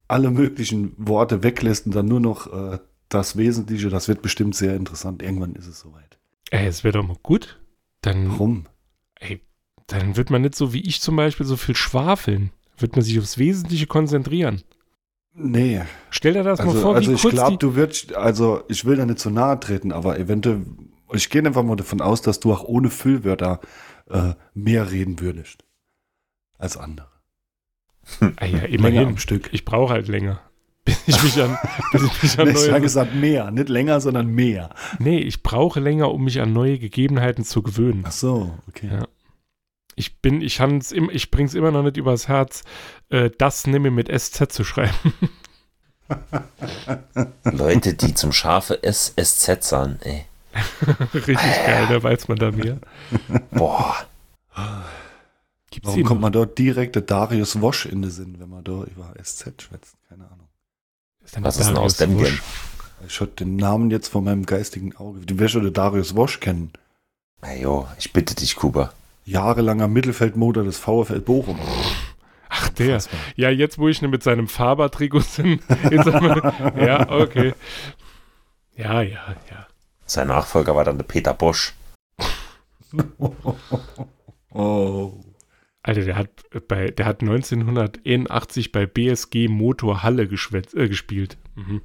alle möglichen Worte weglässt und dann nur noch äh, das Wesentliche, das wird bestimmt sehr interessant. Irgendwann ist es soweit. Ey, es wäre doch mal gut. Dann, Warum? ey, dann wird man nicht so wie ich zum Beispiel so viel schwafeln. Wird man sich aufs Wesentliche konzentrieren. Nee, Stell dir das mal also, vor, also wie ich glaube, du wirst, also ich will da nicht zu nahe treten, aber eventuell, ich gehe einfach mal davon aus, dass du auch ohne Füllwörter äh, mehr reden würdest als andere. Ah ja, immerhin. am Stück. Ich brauche halt länger. Bis ich mich an, bis ich mich an Ich habe neue... gesagt mehr, nicht länger, sondern mehr. Nee, ich brauche länger, um mich an neue Gegebenheiten zu gewöhnen. Ach so, okay. Ja. Ich bin, ich hans im, ich bring's immer noch nicht übers Herz, äh, das nimme mit SZ zu schreiben. Leute, die zum scharfe S, SZ sahen, ey. Richtig geil, da weiß man da mehr. Boah. Gibt's Warum kommt noch? man dort direkt der Darius Wosch in den Sinn, wenn man da über SZ schwätzt? Keine Ahnung. denn Was ist denn aus dem denn? Ich hatte den Namen jetzt vor meinem geistigen Auge. Du wirst schon den Darius Wosch kennen. Na jo, ich bitte dich, Kuba. Jahrelanger Mittelfeldmotor des VfL Bochum. Ach, der. Ja, jetzt, wo ich mit seinem Faber-Trikot mal, ja, okay. Ja, ja, ja. Sein Nachfolger war dann der Peter Bosch. Oh. Alter, der hat bei, der hat 1981 bei BSG Motor Halle geschwätz, äh, gespielt. Mhm.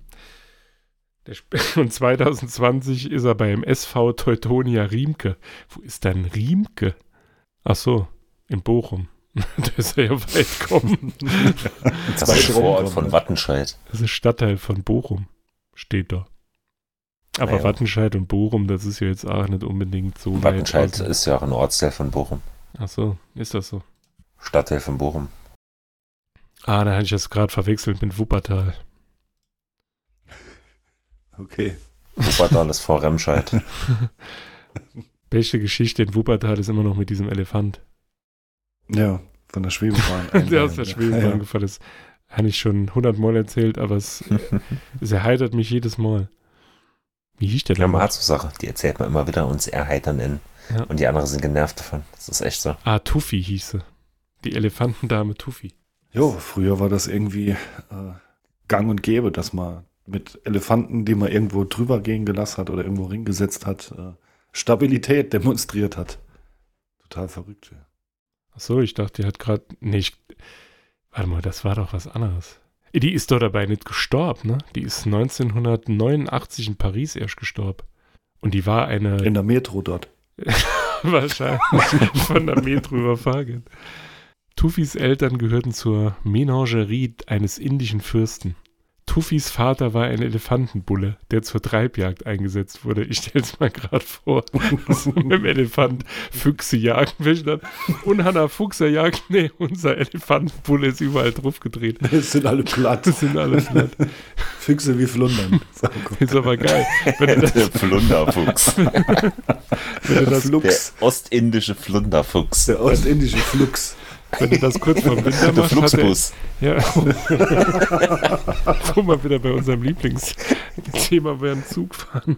Der sp und 2020 ist er beim SV Teutonia Riemke. Wo ist denn Riemke? Ach so, in Bochum. da ist er ja weit gekommen. Das ist der Vorort von Wattenscheid. Das ist Stadtteil von Bochum. Steht da. Aber Naja. Wattenscheid und Bochum, das ist ja jetzt auch nicht unbedingt so weit. Wattenscheid ist ja auch ein Ortsteil von Bochum. Ach so, ist das so? Stadtteil von Bochum. Ah, da hatte ich das gerade verwechselt mit Wuppertal. Okay. Wuppertal ist vor Remscheid. Beste Geschichte in Wuppertal ist immer noch mit diesem Elefant, Ja, von der Schwebebahn. der aus der Schwebebahn Ja, ja. gefallen ist. Habe ich schon hundertmal erzählt, aber es, es erheitert mich jedes Mal. Wie hieß der Ja, denn? man hat so Sache, die erzählt man immer wieder uns erheitern in. Ja. Und die anderen sind genervt davon. Das ist echt so. Ah, Tuffy hieß sie. Die Elefantendame Tuffy. Jo, früher war das irgendwie äh, gang und gäbe, dass man mit Elefanten, die man irgendwo drüber gehen gelassen hat oder irgendwo ringesetzt hat, äh, Stabilität demonstriert hat. Total verrückt. Ja. Ach so, ich dachte, die hat gerade. Nee, ich, warte mal, das war doch was anderes. Die ist doch dabei nicht gestorben, ne? Die ist 1989 in Paris erst gestorben. Und die war eine. In der Metro dort. Wahrscheinlich von der Metro überfahren. Tuffis Eltern gehörten zur Menagerie eines indischen Fürsten. Tuffis Vater war ein Elefantenbulle, der zur Treibjagd eingesetzt wurde. Ich stell's mal gerade vor. so mit dem Elefant Füchse jagen will. Und Hanna Fuchser jagt. Nee, unser Elefantenbulle ist überall drauf gedreht. Es sind alle platt. Das sind alles platt. Füchse wie Flundern. Ist aber geil. Wenn das, Der Flunderfuchs. wenn das, Der Flux. ostindische Flunderfuchs. Der ostindische Flux. Wenn du das kurz vor Winter Der machst, hat er, Fluxbus. Ja. Wo wir wieder bei unserem Lieblingsthema während Zugfahren.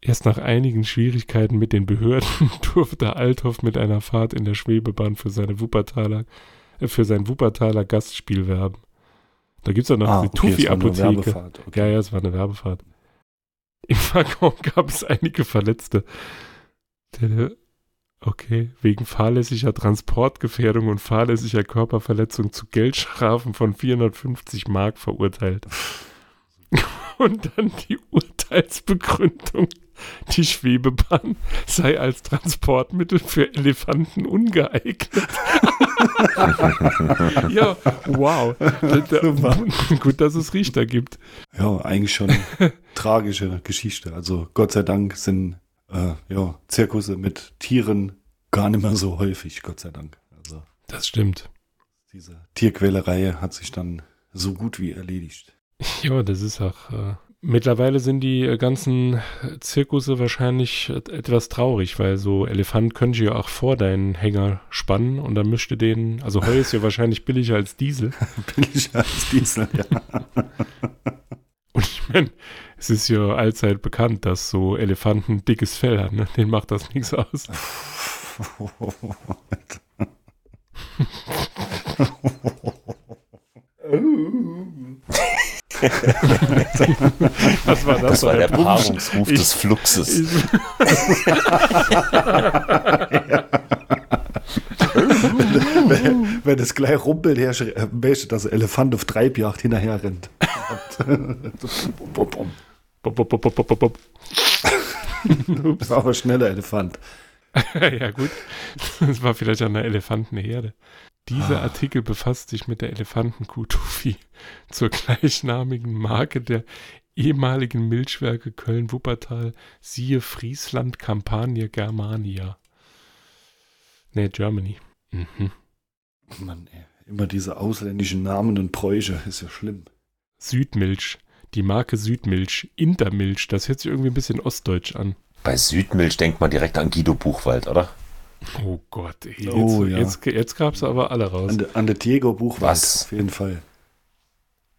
Erst nach einigen Schwierigkeiten mit den Behörden durfte Althoff mit einer Fahrt in der Schwebebahn für seine Wuppertaler, äh, für sein Wuppertaler Gastspiel werben. Da gibt es auch noch Ah, die okay, Tufi-Apotheke. Okay. Ja, ja, es war eine Werbefahrt. Im Waggon gab es einige Verletzte. Der Okay, wegen fahrlässiger Transportgefährdung und fahrlässiger Körperverletzung zu Geldstrafen von 450 Mark verurteilt. Und dann die Urteilsbegründung. Die Schwebebahn sei als Transportmittel für Elefanten ungeeignet. ja, wow. Da, gut, dass es Richter gibt. Ja, eigentlich schon tragische Geschichte. Also Gott sei Dank sind äh, ja, Zirkusse mit Tieren gar nicht mehr so häufig, Gott sei Dank. Also Das stimmt. diese Tierquälerei hat sich dann so gut wie erledigt. Ja, das ist auch. Äh, mittlerweile sind die äh, ganzen Zirkusse wahrscheinlich äh, etwas traurig, weil so Elefant könnte ja auch vor deinen Hänger spannen und dann müsste den. Also Heu ist ja wahrscheinlich billiger als Diesel. Billiger als Diesel, ja. Und ich meine, es ist ja allzeit bekannt, dass so Elefanten dickes Fell haben. Ne? Den macht das nichts aus. Was war das? Das war der? Paarungsruf des Fluxes. Ich, Wenn es gleich rumpelt, her, äh, dass ein Elefant auf Treibjagd hinterher rennt. Das war aber schneller Elefant. ja, gut. Das war vielleicht an der Elefantenherde. Dieser Artikel befasst sich mit der Elefantenkuh Tufi zur gleichnamigen Marke der ehemaligen Milchwerke Köln-Wuppertal, siehe Friesland, Campania, Germania. Nee, Germany. Mhm. Mann, ey. Immer diese ausländischen Namen und Bräuche, ist ja schlimm. Südmilch. Die Marke Südmilch. Intermilch. Das hört sich irgendwie ein bisschen ostdeutsch an. Bei Südmilch denkt man direkt an Guido Buchwald, oder? Oh Gott, ey, jetzt, Oh, ja. jetzt, jetzt gab's aber alle raus. An, de, an der Diego Buchwald, Was? auf jeden Fall.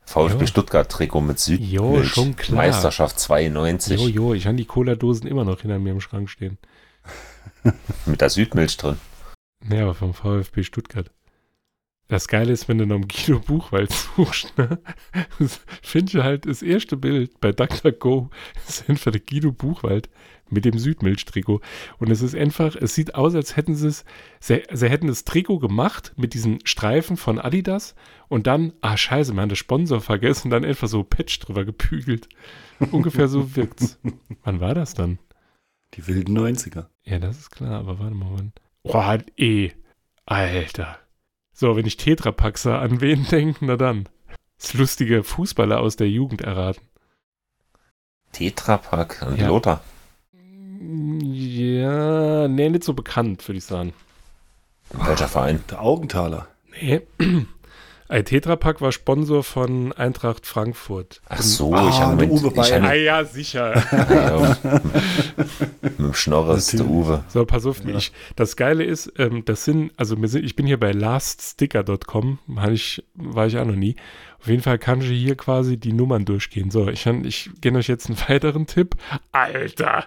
VfB Ja. Stuttgart Trikot mit Südmilch. Jo, schon klar. Meisterschaft 92 Jo, jo, ich habe die Cola-Dosen immer noch hinter mir im Schrank stehen. mit der Südmilch drin. Ja, aber vom VfB Stuttgart. Das Geile ist, wenn du nach dem Guido Buchwald suchst, ne? Finde ich halt das erste Bild bei DuckDuckGo ist einfach der Guido Buchwald mit dem Südmilch-Trikot. Und es ist einfach, es sieht aus, als hätten sie es, sie, sie hätten das Trikot gemacht mit diesen Streifen von Adidas und dann, ah scheiße, wir haben den Sponsor vergessen und dann einfach so Patch drüber gepügelt. Ungefähr so wirkt's. Wann war das dann? Die wilden 90er. Ja, das ist klar, aber warte mal. Mann. Oh, eh. Alter. So, wenn ich Tetrapaxer an wen denke, na dann. Das lustige Fußballer aus der Jugend erraten. Tetrapack und Ja. Lothar. Ja, nee, nicht so bekannt, würde ich sagen. Welcher Verein? Der Augenthaler. Nee. Ein Tetrapack war Sponsor von Eintracht Frankfurt. Ach so, Ah, ich habe der mit, Uwe Bayern. Ah ja, sicher. ja, mit dem Schnorres, der Natürlich. Uwe. So, pass auf, Ja. ich, das Geile ist, ähm, das sind, also wir sind, ich bin hier bei laststicker.com, war ich, war ich auch noch nie. Auf jeden Fall kann ich hier quasi die Nummern durchgehen. So, ich, ich gebe euch jetzt einen weiteren Tipp. Alter,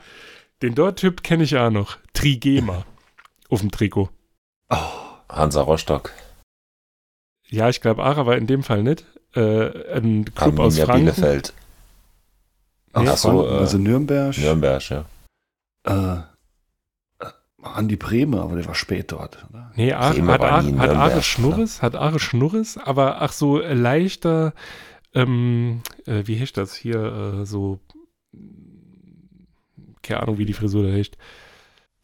den Dort-Tipp kenne ich auch noch. Trigema auf dem Trikot. Hansa Rostock. Ja, ich glaube auch, aber in dem Fall nicht. Äh, ein Club aus Franken. Bielefeld. Ach, Ach so, Franken, äh, also Nürnberg. Nürnberg, ja. Äh, äh, Andi Breme, aber der war spät dort. Oder? Nee, Ar Bremer hat, war Ar hat Are Schnurres, hat Are Schnurres, aber ach so äh, leichter, ähm, äh, wie heißt das hier, äh, so, keine Ahnung, wie die Frisur da heißt.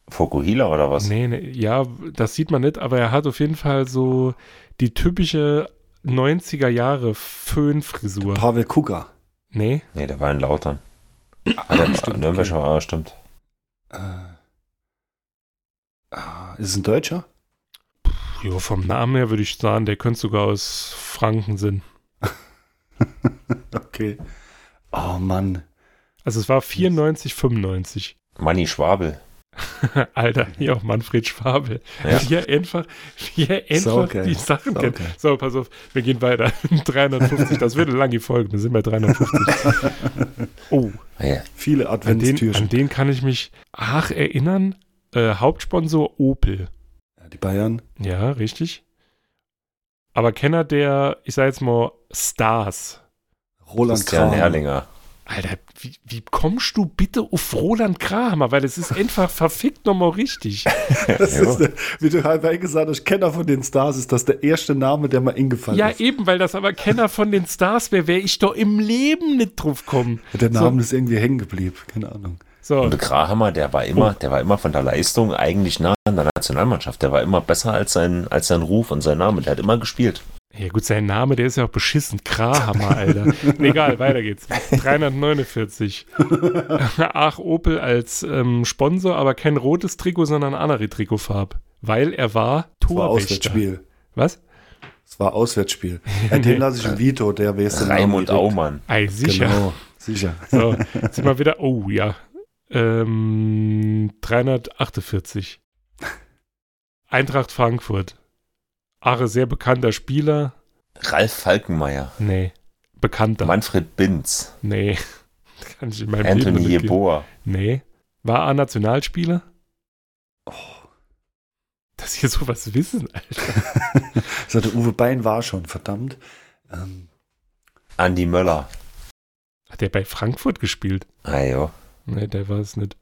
Fokuhila oder was? Nee, nee, ja, das sieht man nicht, aber er hat auf jeden Fall so die typische 90er Jahre Föhnfrisur. Pavel Kuga. Nee, Nee, der war in Lautern. Ah, der Stimmt, Nürnberg okay. war, ah, stimmt. Äh, ah, ist es ein Deutscher? jo, vom Namen her würde ich sagen, der könnte sogar aus Franken sein. Okay. Oh Mann. Also es war 94, 95. Manni Schwabel. Alter, hier auch Manfred Schwabel. Ja. Wie er einfach, wie er einfach Saugeil. die Sachen kennt. Saugeil. So, pass auf, wir gehen weiter. 350, das wird eine lange Folge, wir sind bei 350. Oh, Ja. Viele an den, an Adventstürchen. den kann ich mich ach erinnern. Äh, Hauptsponsor Opel. Ja, die Bayern. Ja, richtig. Aber Kenner der, ich sag jetzt mal, Stars. Roland Christian Kram. Alter, wie, wie kommst du bitte auf Roland Kramer? Weil es ist einfach verfickt nochmal richtig. Das ist, der- wie du halb gesagt hast, Kenner von den Stars ist das der erste Name, der mal eingefallen Ja, ist. eben, weil das aber Kenner von den Stars wäre, wäre ich doch im Leben nicht drauf kommen. Der Name ist irgendwie hängen geblieben, keine Ahnung. So, Und der Grahammer, der war immer, der war immer von der Leistung eigentlich nah an der Nationalmannschaft. Der war immer besser als sein, als sein Ruf und sein Name. Der hat immer gespielt. Ja gut, sein Name, der ist ja auch beschissen. Krahammer, Alter. Egal, weiter geht's. 349. Ach, Opel als ähm, Sponsor, aber kein rotes Trikot, sondern andere Trikotfarb. Weil er war Das war Torwächter. Auswärtsspiel. Was? Das war Auswärtsspiel. Ja, den lasse ich im Vito, der Namen Raimund. Aumann. Ei, sicher. Genau, sicher. So, jetzt sind wir wieder. Oh ja. Ähm, 348. Eintracht Frankfurt. Ache, sehr bekannter Spieler. Ralf Falkenmeier. Nee. Bekannter. Manfred Binz. Nee. Kann ich in meinem Anthony Leben. Jeboa. Nee. War er Nationalspieler? Oh. Dass hier sowas wissen, Alter. So, der Uwe Bein war schon, verdammt. Ähm, Andi Möller. Hat der bei Frankfurt gespielt? Ah, jo. Nee, der war es nicht.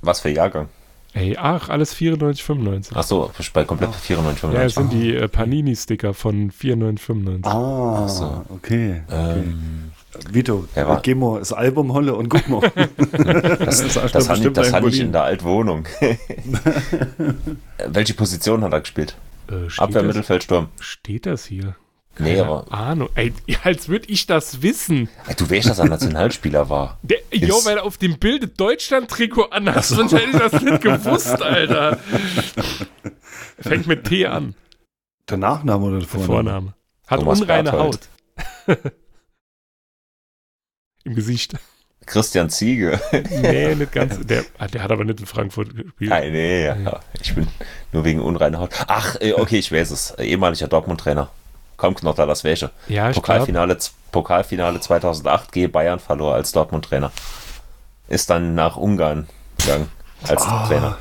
Was für Jahrgang? Ey, ach, alles 94, 95. Ach so, bei komplett 94, ja, es 95. sind die äh, Panini-Sticker von 94, 95. ah, Ach so. okay. okay. Ähm, Vito, war- geh mal das Album holle und guck mal. das ist das das habe ich, das hatte ich in der Altwohnung. Welche Position hat er gespielt? Äh, Abwehr, das, Mittelfeldsturm. steht das hier? Nee, Keine aber Ahnung. Ey, als würde ich das wissen. Ey, du weißt, dass er Nationalspieler war. Der, jo, weil er auf dem Bild Deutschland-Trikot anhat, sonst hätte ich das nicht gewusst, Alter. Fängt mit T an, Der Nachname oder der der Vorname? Vorname. Hat Thomas unreine Berthold. Haut. Im Gesicht. Christian Ziege. Nee, nicht ganz. Der, ah, der hat aber nicht in Frankfurt gespielt. Nein, nee, ja. ich bin nur wegen unreiner Haut. Ach, äh, okay, ich weiß es. Ehemaliger Dortmund-Trainer. Kaum Knotter, das wäsche. Ja, ich glaube. Pokalfinale, Pokalfinale 2008, G Bayern verlor als Dortmund-Trainer. Ist dann nach Ungarn gegangen als Trainer.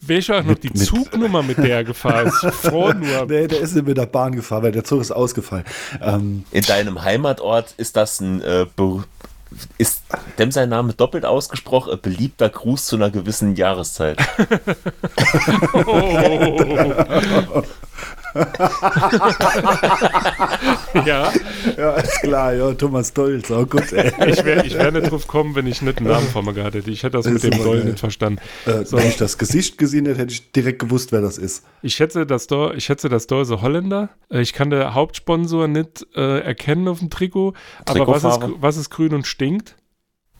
Welche auch noch die mit- Zugnummer, mit der er gefahren ist? Froh nur. Nee, der ist nicht mit der Bahn gefahren, weil der Zug ist ausgefallen. Ähm, In deinem Heimatort ist das ein äh, ist dem sein Name doppelt ausgesprochen, ein beliebter Gruß zu einer gewissen Jahreszeit. Oh. ja, ja, ist klar, ja, Thomas Dolz, oh gut, ey. ich wäre ich wär nicht drauf gekommen, wenn ich nicht einen Namen vor mir gehabt hätte. Ich hätte das Das mit ist dem Doll geil. nicht verstanden. Äh, So. Wenn ich das Gesicht gesehen hätte, hätte ich direkt gewusst, wer das ist. Ich schätze, das Door, ich schätze, das Door ist ein Holländer. Äh, Ich kann den Hauptsponsor nicht äh, erkennen auf dem Trikot. Aber was ist, was ist grün und stinkt?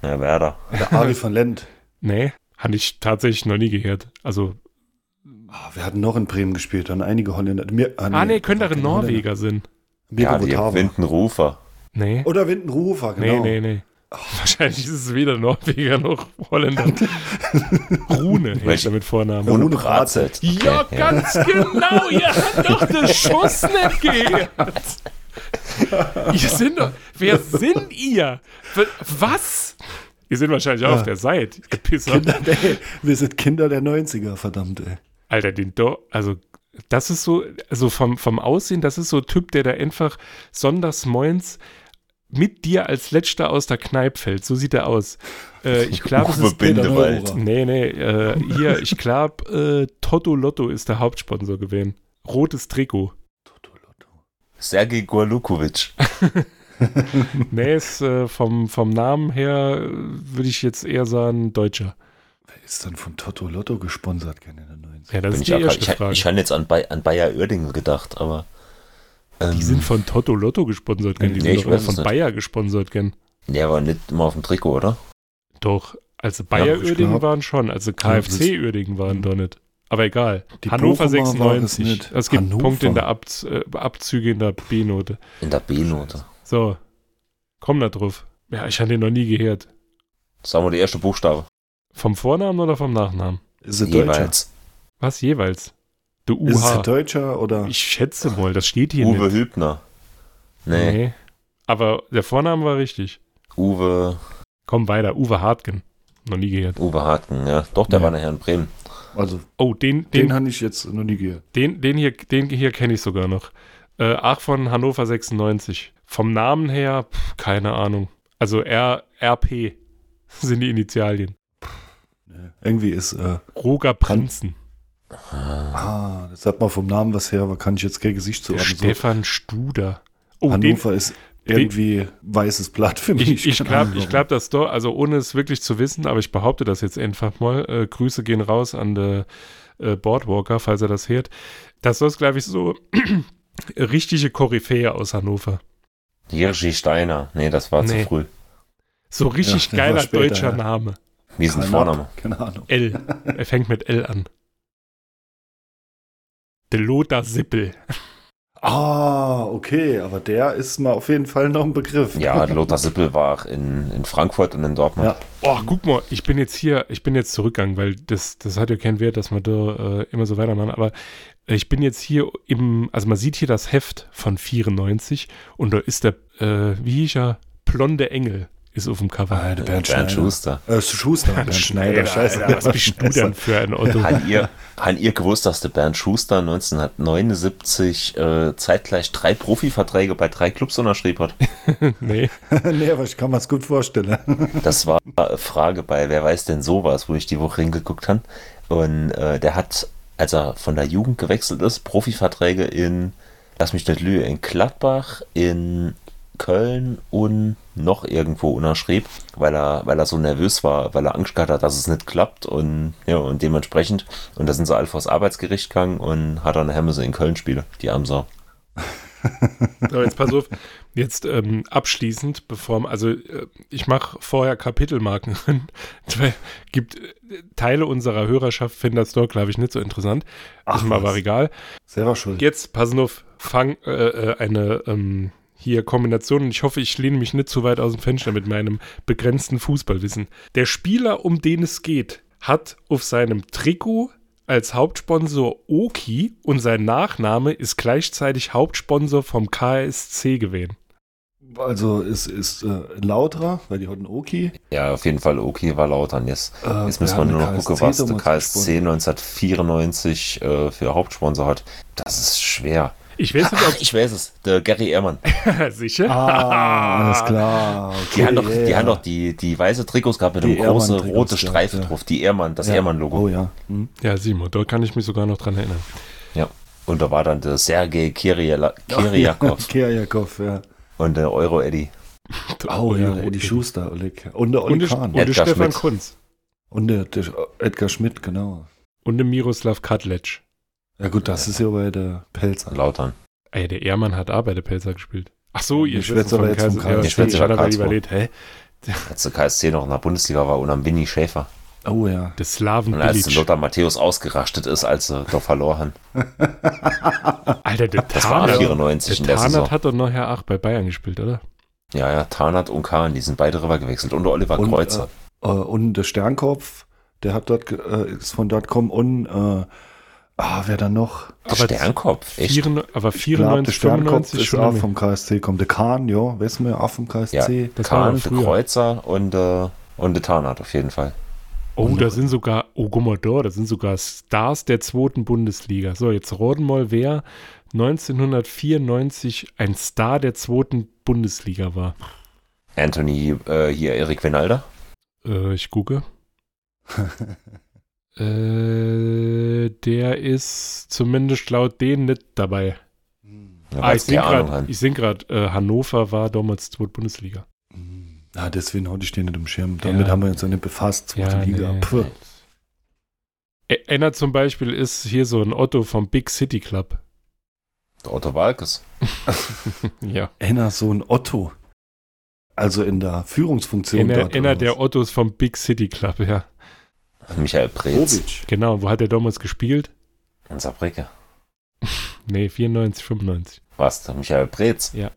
Ja, Werder. Der Ari von Lent. Nee, habe ich tatsächlich noch nie gehört. Also, Ah, wir hatten noch in Bremen gespielt, dann einige Holländer. Mir, ah nee, auch ein war kein Norweger sein. Holländer. Ja, die. Windenrufer. Nee, Oder Windenrufer, genau. nee, nee, nee. Wahrscheinlich ist es weder Norweger noch Holländer. Rune heißt Welche? er mit Vornamen. Rune Ohne Bratzelt. Bratzelt. Ja, ganz genau. Ihr habt doch den Schuss nicht gehört. Ihr sind doch. Wer sind ihr? Was? Ihr seid wahrscheinlich auch Ja. auf der Seite. Ihr Pisser. Kinder, nee, wir sind Kinder der 90er, verdammt, ey. Alter, den Do also das ist so, also vom, vom Aussehen, das ist so ein Typ, der da einfach sonntags moins mit dir als letzter aus der Kneipe fällt. So sieht er aus. Äh, ich glaube, es ist Bindewald. Nee, nee, äh, hier, ich glaube, äh, Toto Lotto ist der Hauptsponsor gewesen. Rotes Trikot. Sergej Gorlukovic. Nee, ist äh, vom, vom Namen her äh, würde ich jetzt eher sagen, Deutscher. Ist dann von Toto Lotto gesponsert, keine der 90er? Ja, das Bin ist ich, die auch, erste ich, Frage. ich habe jetzt an, Bay, an Bayer Oerdingen gedacht, aber. Ähm, die sind von Toto Lotto gesponsert, gell? Die Nee, sind ich doch von nicht. Bayer gesponsert, gell? Der war nicht immer auf dem Trikot, oder? Doch, also Bayer ich glaub- waren schon, also KFC Uerdingen waren doch nicht. Aber egal. Die Hannover Bochumer waren es 96. nicht. Es gibt Hannover. Punkte in der Ab äh, Abzüge in der B-Note. In der B-Note. So, komm da drauf. Ja, ich habe den noch nie gehört. Sagen wir die erste Buchstabe. Vom Vornamen oder vom Nachnamen? Ist er Deutscher? Jeweils. Was jeweils? Du Ist er UH. Deutscher oder? Ich schätze mal, das steht hier Uwe nicht. Hübner. Nee, Nee. Aber der Vorname war richtig. Uwe, Komm weiter, Uwe Hartgen. Noch nie gehört. Uwe Hartgen, ja. Doch, der Nee. war nachher in Bremen. Also, Oh, den, den, den, habe ich jetzt noch nie gehört. den, den hier, den hier kenne ich sogar noch. Äh, ach, von Hannover 96. Vom Namen her, pf, keine Ahnung. Also R, RP sind die Initialien. Irgendwie ist, äh, Roger Prinzen. ah, das hat man vom Namen was her, aber kann ich jetzt kein Gesicht zuordnen. So, Stefan Studer. Oh, den, Hannover ist irgendwie weißes Blatt für mich. ich, ich glaube, glaub, dass doch, also ohne es wirklich zu wissen, aber ich behaupte das jetzt einfach mal, äh, Grüße gehen raus an der äh, Boardwalker, falls er das hört. Das ist, glaube ich, so richtige Koryphäe aus Hannover. Hirschi Steiner. Nee, das war Nee. zu früh. So richtig Ja, geiler später, deutscher ja. Name. Wie ist ein Vorname? Keine Ahnung. L. Er fängt mit L an. Der Lothar Sippel. Ah, okay, aber der ist mal auf jeden Fall noch ein Begriff. Ja, Lothar Sippel war in, in Frankfurt und in Dortmund. Ja. Oh, guck mal, ich bin jetzt hier, ich bin jetzt zurückgegangen, weil das, das hat ja keinen Wert, dass wir da äh, immer so weitermachen, aber ich bin jetzt hier im, also man sieht hier das Heft von 94 und da ist der, äh, wie hieß er, Blonde Engel ist auf dem Cover. Ah, der Bernd, Bernd Schneider. Schuster. Äh, Schuster, Bernd Schneider, scheiße. Alter, was bist du denn für ein Otto? Han ihr, han ihr gewusst, dass der Bernd Schuster 1979 äh, zeitgleich drei Profiverträge bei drei Clubs unterschrieben hat? nee. nee, aber ich kann mir es gut vorstellen. Das war eine Frage bei Wer weiß denn sowas, wo ich die Woche hingeguckt habe. Und äh, der hat, als er von der Jugend gewechselt ist, Profiverträge in, lass mich nicht lügen, in Gladbach, in Köln und noch irgendwo unterschrieb, weil er, weil er so nervös war, weil er Angst gehabt hat, dass es nicht klappt und ja, und dementsprechend, und da sind sie alle vors Arbeitsgericht gegangen und hat dann Hemmese in Köln spiele, die Amsau. So, jetzt pass auf, jetzt ähm, abschließend, bevor, also äh, ich mache vorher Kapitelmarken. Weil gibt äh, Teile unserer Hörerschaft finden das dort, glaube ich, nicht so interessant. Ach, ist mir aber was. egal. Selber schuld. Jetzt, passen auf, fang äh, äh, eine ähm, hier Kombination. Und ich hoffe, ich lehne mich nicht zu weit aus dem Fenster mit meinem begrenzten Fußballwissen. Der Spieler, um den es geht, hat auf seinem Trikot als Hauptsponsor Oki und sein Nachname ist gleichzeitig Hauptsponsor vom KSC gewesen. Also es ist äh, Lauterer, weil die hatten Oki. Ja, auf jeden Fall, okay, war Lautern. Jetzt, Äh, jetzt müssen wir nur noch gucken, was der KSC 1994 äh, für Hauptsponsor hat. Das ist schwer. Ich weiß nicht, Ach, ich weiß es, der Gary Ehrmann. ob sicher. Ah, alles klar. Die Okay, haben doch, ja, die haben doch die, die weiße Trikots gehabt mit Die einem großen roten Streifen ja. drauf. Die Ehrmann, das Ja. Ehrmann-Logo. Oh ja. Hm. Ja, Simon, da kann ich mich sogar noch dran erinnern. Ja. Und da war dann der Sergei Kiriakov Kiriakov, ja. und der Euro-Eddy. Oh ja, Eddie Schuster, Oleg. Und der der, Kahn. und der Stefan Schmidt. Kunz. Und der, der Edgar Schmidt, genau. Und der Miroslav Kadlec. Ja gut, das ist ja bei der Pelzer. Lautern. Ey, der Ehrmann hat auch bei der Pelzer gespielt. Ach so, ihr Ich schwätze aber jetzt vom KSC. Ich hatte aber Karlsruhe. überlegt, hä? Als der KSC noch in der Bundesliga war, und am Winnie Schäfer. Oh ja. Der Slaven Und als Bilic. Lothar Matthäus ausgerastet ist, als sie doch verloren. Alter, der Das war Tarnath, 94 in der der Saison. Hat doch nachher auch bei Bayern gespielt, oder? Ja, ja, Tarnath und Kahn, die sind beide rüber gewechselt. Und der Oliver Und, Kreuzer. Äh, und der Sternkopf, der hat dort, äh, ist von dort gekommen und, äh, ah, wer dann noch? Aber Sternkopf, echt? Vieren, aber Ich glaube, der 94, Sternkopf 95 ist schon auch vom KSC, kommt der Kahn, ja, wissen wir, auch vom Ja, KSC. das war Kahn, der. Kreuzer und, äh, und der Tarnath auf jeden Fall. Oh, da sind sogar, oh, guck mal da, da sind sogar Stars der zweiten Bundesliga. So, jetzt roten mal, wer 1994 ein Star der zweiten Bundesliga war. Anthony, äh, hier Erik Venalda. Äh, ich gucke. äh, der ist zumindest laut denen nicht dabei. Ja, ah, ich sehe gerade, gerade, äh, Hannover war damals zweite Bundesliga. Ah, deswegen hatte ich den nicht im Schirm. Damit Ja. haben wir uns ja nicht befasst. Zweite Liga. nee. Ä- Einer zum Beispiel ist hier so ein Otto vom Big City Club. Der Otto Walkes. Ja. Einer so ein Otto. Also in der Führungsfunktion Einer, einer der? Ottos vom Big City Club, ja. Michael Preetz. Bobic. Genau, wo hat er damals gespielt? In Saarbrücke. Nee, 94, 95. Was? Der Michael Preetz? Ja.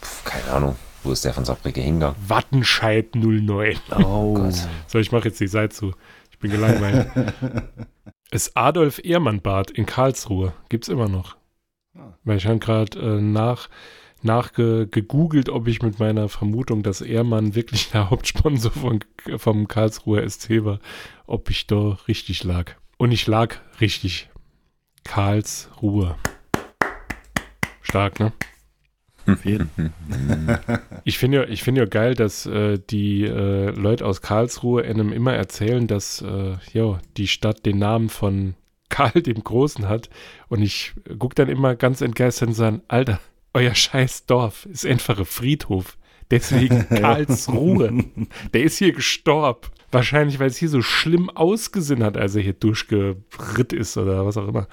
Puh, keine Ahnung. Wo ist der von Saarbrücke hingegangen? Wattenscheid 09. Oh. Gott. So, ich mache jetzt die Seite zu. Ich bin gelangweilt. ist Adolf Ehrmann-Bad in Karlsruhe. Gibt's immer noch. Ah. Weil ich habe gerade äh, nach, nachgegoogelt, ob ich mit meiner Vermutung, dass Ehrmann wirklich der Hauptsponsor von, vom Karlsruher SC war, ob ich da richtig lag. Und ich lag richtig. Karlsruhe. Stark, ne? Ich finde ja, ich finde ja geil, dass äh, die äh, Leute aus Karlsruhe einem immer erzählen, dass äh, ja, die Stadt den Namen von Karl dem Großen hat. Und ich gucke dann immer ganz entgeistert und sage, Alter, euer scheiß Dorf ist einfach ein Friedhof. Deswegen Karlsruhe. Der ist hier gestorben. Wahrscheinlich, weil es hier so schlimm ausgesehen hat, als er hier durchgeritt ist oder was auch immer.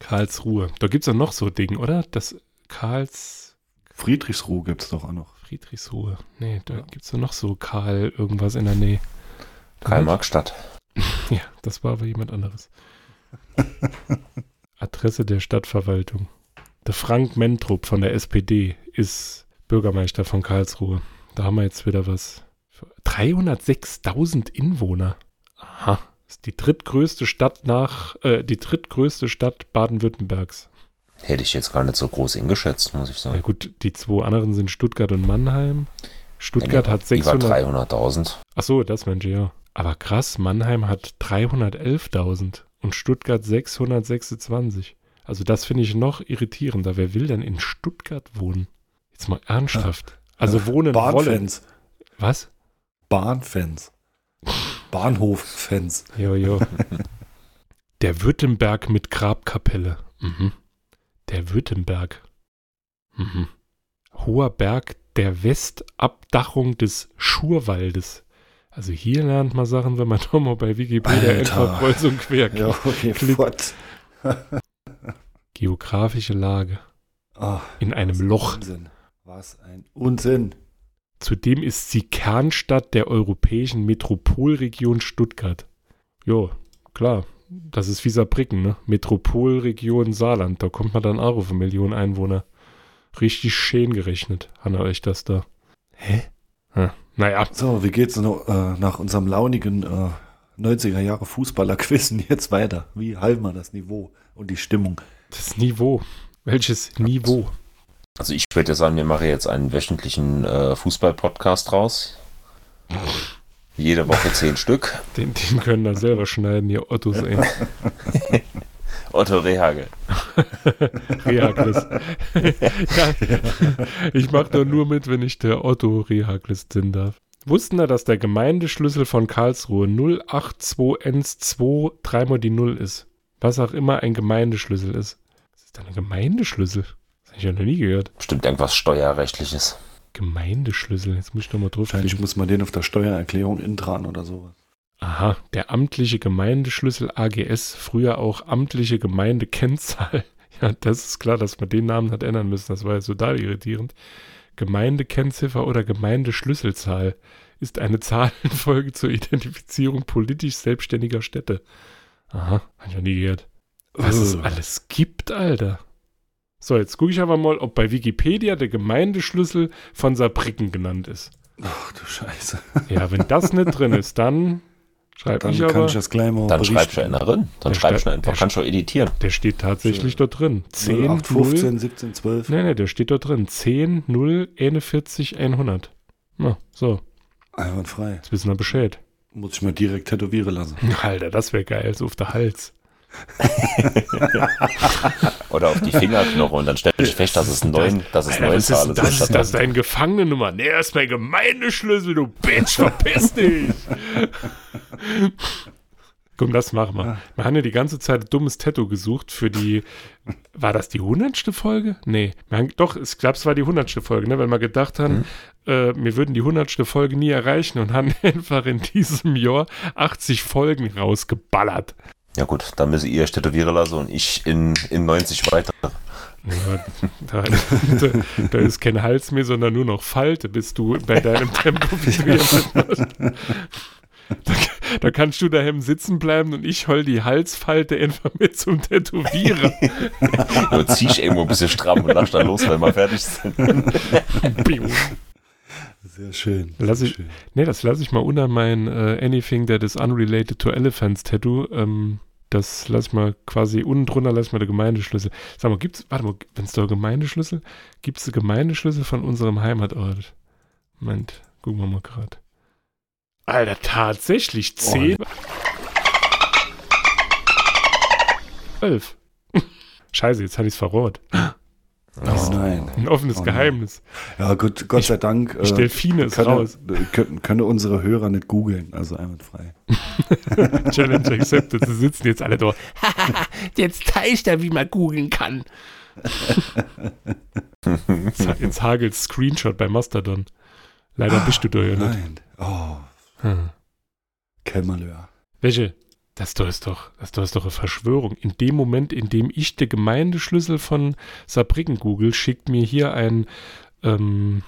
Karlsruhe. Da gibt es doch noch so Dinge, oder? Das Karls... Friedrichsruhe gibt es doch auch noch. Friedrichsruhe. Nee, da gibt es doch noch so Karl irgendwas in der Nähe. Karl-Marx-Stadt. Ja, das war aber jemand anderes. Adresse der Stadtverwaltung. Der Frank Mentrup von der SPD ist Bürgermeister von Karlsruhe. Da haben wir jetzt wieder was. 306.000 Inwohner. Aha. Ist die drittgrößte Stadt nach, äh, die drittgrößte Stadt Baden-Württembergs. Hätte ich jetzt gar nicht so groß eingeschätzt, muss ich Ja sagen. gut, die zwei anderen sind Stuttgart und Mannheim. Stuttgart Ja, hat Über 600. 300.000. Ach so, das Mensch, ja. Aber krass, Mannheim hat 311.000 und Stuttgart 626. Also das finde ich noch irritierender. Wer will denn in Stuttgart wohnen? Jetzt mal ernsthaft. Also wohnen wollen. Bahnfans. Was? Bahnfans. Bahnhof-Fans. Jo, jo. Der Württemberg mit Grabkapelle. Mhm. Der Württemberg. Mhm. Hoher Berg der Westabdachung des Schurwaldes. Also hier lernt man Sachen, wenn man doch mal bei Wikipedia Alter. einfach kreuz und quer Ja, okay, Klick. Geografische Lage. Ah, In einem Loch. Unsinn. Was ein Unsinn. Zudem ist sie Kernstadt der europäischen Metropolregion Stuttgart. Jo, klar. Das ist wie Saarbrücken, ne? Metropolregion Saarland. Da kommt man dann auch auf eine Million Einwohner. Richtig schön gerechnet. Hanna euch das da. Hä? Hm. Naja, So, wie geht's noch, äh, nach unserem launigen äh, 90er Jahre Fußballer-Quizzen jetzt weiter? Wie halten wir das Niveau und die Stimmung? Das Niveau. Welches Niveau? Also ich würde sagen, wir machen jetzt einen wöchentlichen äh, Fußball-Podcast raus. Jede Woche zehn Stück. Den, den können da selber schneiden, ihr Ottos, ey. Otto Rehagel. Rehaglis. ja, ich mache da nur mit, wenn ich der Otto Rehaglis sein darf. Wussten da, dass der Gemeindeschlüssel von Karlsruhe 082N2 dreimal die 0 ist? Was auch immer ein Gemeindeschlüssel ist. Was ist denn ein Gemeindeschlüssel? Das habe ich ja noch nie gehört. Bestimmt irgendwas Steuerrechtliches. Gemeindeschlüssel, jetzt muss ich doch mal drauf Wahrscheinlich muss man den auf der Steuererklärung intragen oder sowas. Aha, der amtliche Gemeindeschlüssel AGS, früher auch amtliche Gemeindekennzahl. Ja, das ist klar, dass man den Namen hat ändern müssen. Das war jetzt total irritierend. Gemeindekennziffer oder Gemeindeschlüsselzahl ist eine Zahlenfolge zur Identifizierung politisch selbstständiger Städte. Aha, hab ich noch nie gehört. Was es Ugh. alles gibt, Alter. So, jetzt gucke ich aber mal, ob bei Wikipedia der Gemeindeschlüssel von Saarbrücken genannt ist. Ach du Scheiße. Ja, wenn das nicht drin ist, dann schreibe Dann ich kann aber. ich das gleich mal Dann berichten. schreibst du einen drin. Dann Der schreibst du einfach. der Kannst du editieren. Der steht tatsächlich dort drin. 10, 08, 0. 15, 17, 12. Nee, nee, der steht dort drin. 10, 0, 41, 100. Na, so, Einwandfrei. jetzt wissen wir Bescheid. Muss ich mir direkt tätowieren lassen. Alter, das wäre geil, so auf der Hals. Oder auf die Fingerknochen und dann stellst du fest, dass es neun, dass es Alter, neun Zahlen denn das? sind. Das ist deine Gefangenennummer. Nee, das ist mein Gemeindeschlüssel, du Bitch, verpiss dich. Komm, das machen wir. Wir haben ja die ganze Zeit ein dummes Tattoo gesucht für die, war das die hundertste Folge? Nee, wir haben, doch, ich glaube, es war die hundertste Folge, ne, weil wir gedacht haben, äh, wir würden die hundertste Folge nie erreichen und haben einfach in diesem Jahr 80 Folgen rausgeballert. Ja gut, dann müsst ihr euch tätowieren lassen und ich in, in 90 weiter. Ja, da, da, da ist kein Hals mehr, sondern nur noch Falte, bis du bei deinem Tempo wie du jetzt machst. Da, da kannst du daheim sitzen bleiben und ich hol die Halsfalte einfach mit zum Tätowieren. Nur zieh ich irgendwo ein bisschen stramm und lass dann los, wenn wir fertig sind. Sehr schön. Lass sehr ich- schön. nee, das lasse ich mal unter mein äh, Anything That is Unrelated to Elephants Tattoo. Ähm, das lass ich mal quasi unten drunter, lass ich mal den Gemeindeschlüssel. Sag mal, gibt's, warte mal, wenn es da Gemeindeschlüssel, gibt's den Gemeindeschlüssel von unserem Heimatort? Moment, gucken wir mal gerade. Alter, tatsächlich 10. 12. Scheiße, jetzt hatte ich's verroht. Oh nein. Ein offenes Oh nein. Geheimnis. Ja, gut, Gott sei Dank. äh, ich Delfine ist können, raus. Können, können unsere Hörer nicht googeln, also einwandfrei. Challenge accepted. Sie sitzen jetzt alle da. jetzt zeigt er, wie man googeln kann. Jetzt hagelt Screenshot bei Mastodon. Leider bist du da ja nicht. Nein. Oh, Hm. kein Malheur. Welche? Das da ist doch, das da ist doch eine Verschwörung. In dem Moment, in dem ich den Gemeindeschlüssel von Saarbrücken google, schickt mir hier ein, ähm,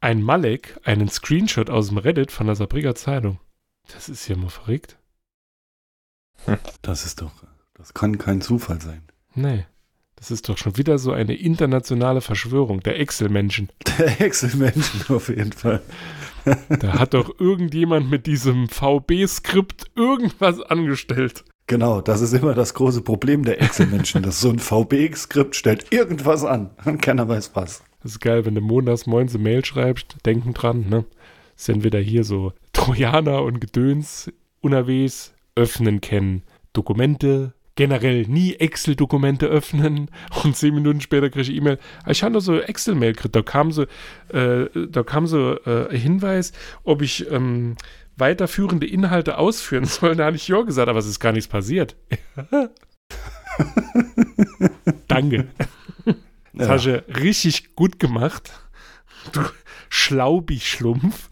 ein Malek einen Screenshot aus dem Reddit von der Saarbrücker Zeitung. Das ist ja mal verrückt. Das ist doch, das kann kein Zufall sein. Nee. Das ist doch schon wieder so eine internationale Verschwörung der Excel-Menschen. Der Excel-Menschen auf jeden Fall. Da hat doch irgendjemand mit diesem VB-Skript irgendwas angestellt. Genau, das ist immer das große Problem der Excel-Menschen. dass so ein VB-Skript stellt irgendwas an und keiner weiß was. Das ist geil, wenn du montags morgens eine Mail schreibst, denken dran, ne? Sind wieder hier so Trojaner und Gedöns unterwegs, öffnen kennen, Dokumente, generell nie Excel-Dokumente öffnen und zehn Minuten später kriege ich E-Mail, "Ah, ich habe noch so Excel-Mail gekriegt, da kam so, äh, da kam so äh, ein Hinweis, ob ich ähm, weiterführende Inhalte ausführen soll. Da habe ich ja gesagt, aber es ist gar nichts passiert. Danke. Das Ja. hast du richtig gut gemacht. Du Schlaubi-Schlumpf.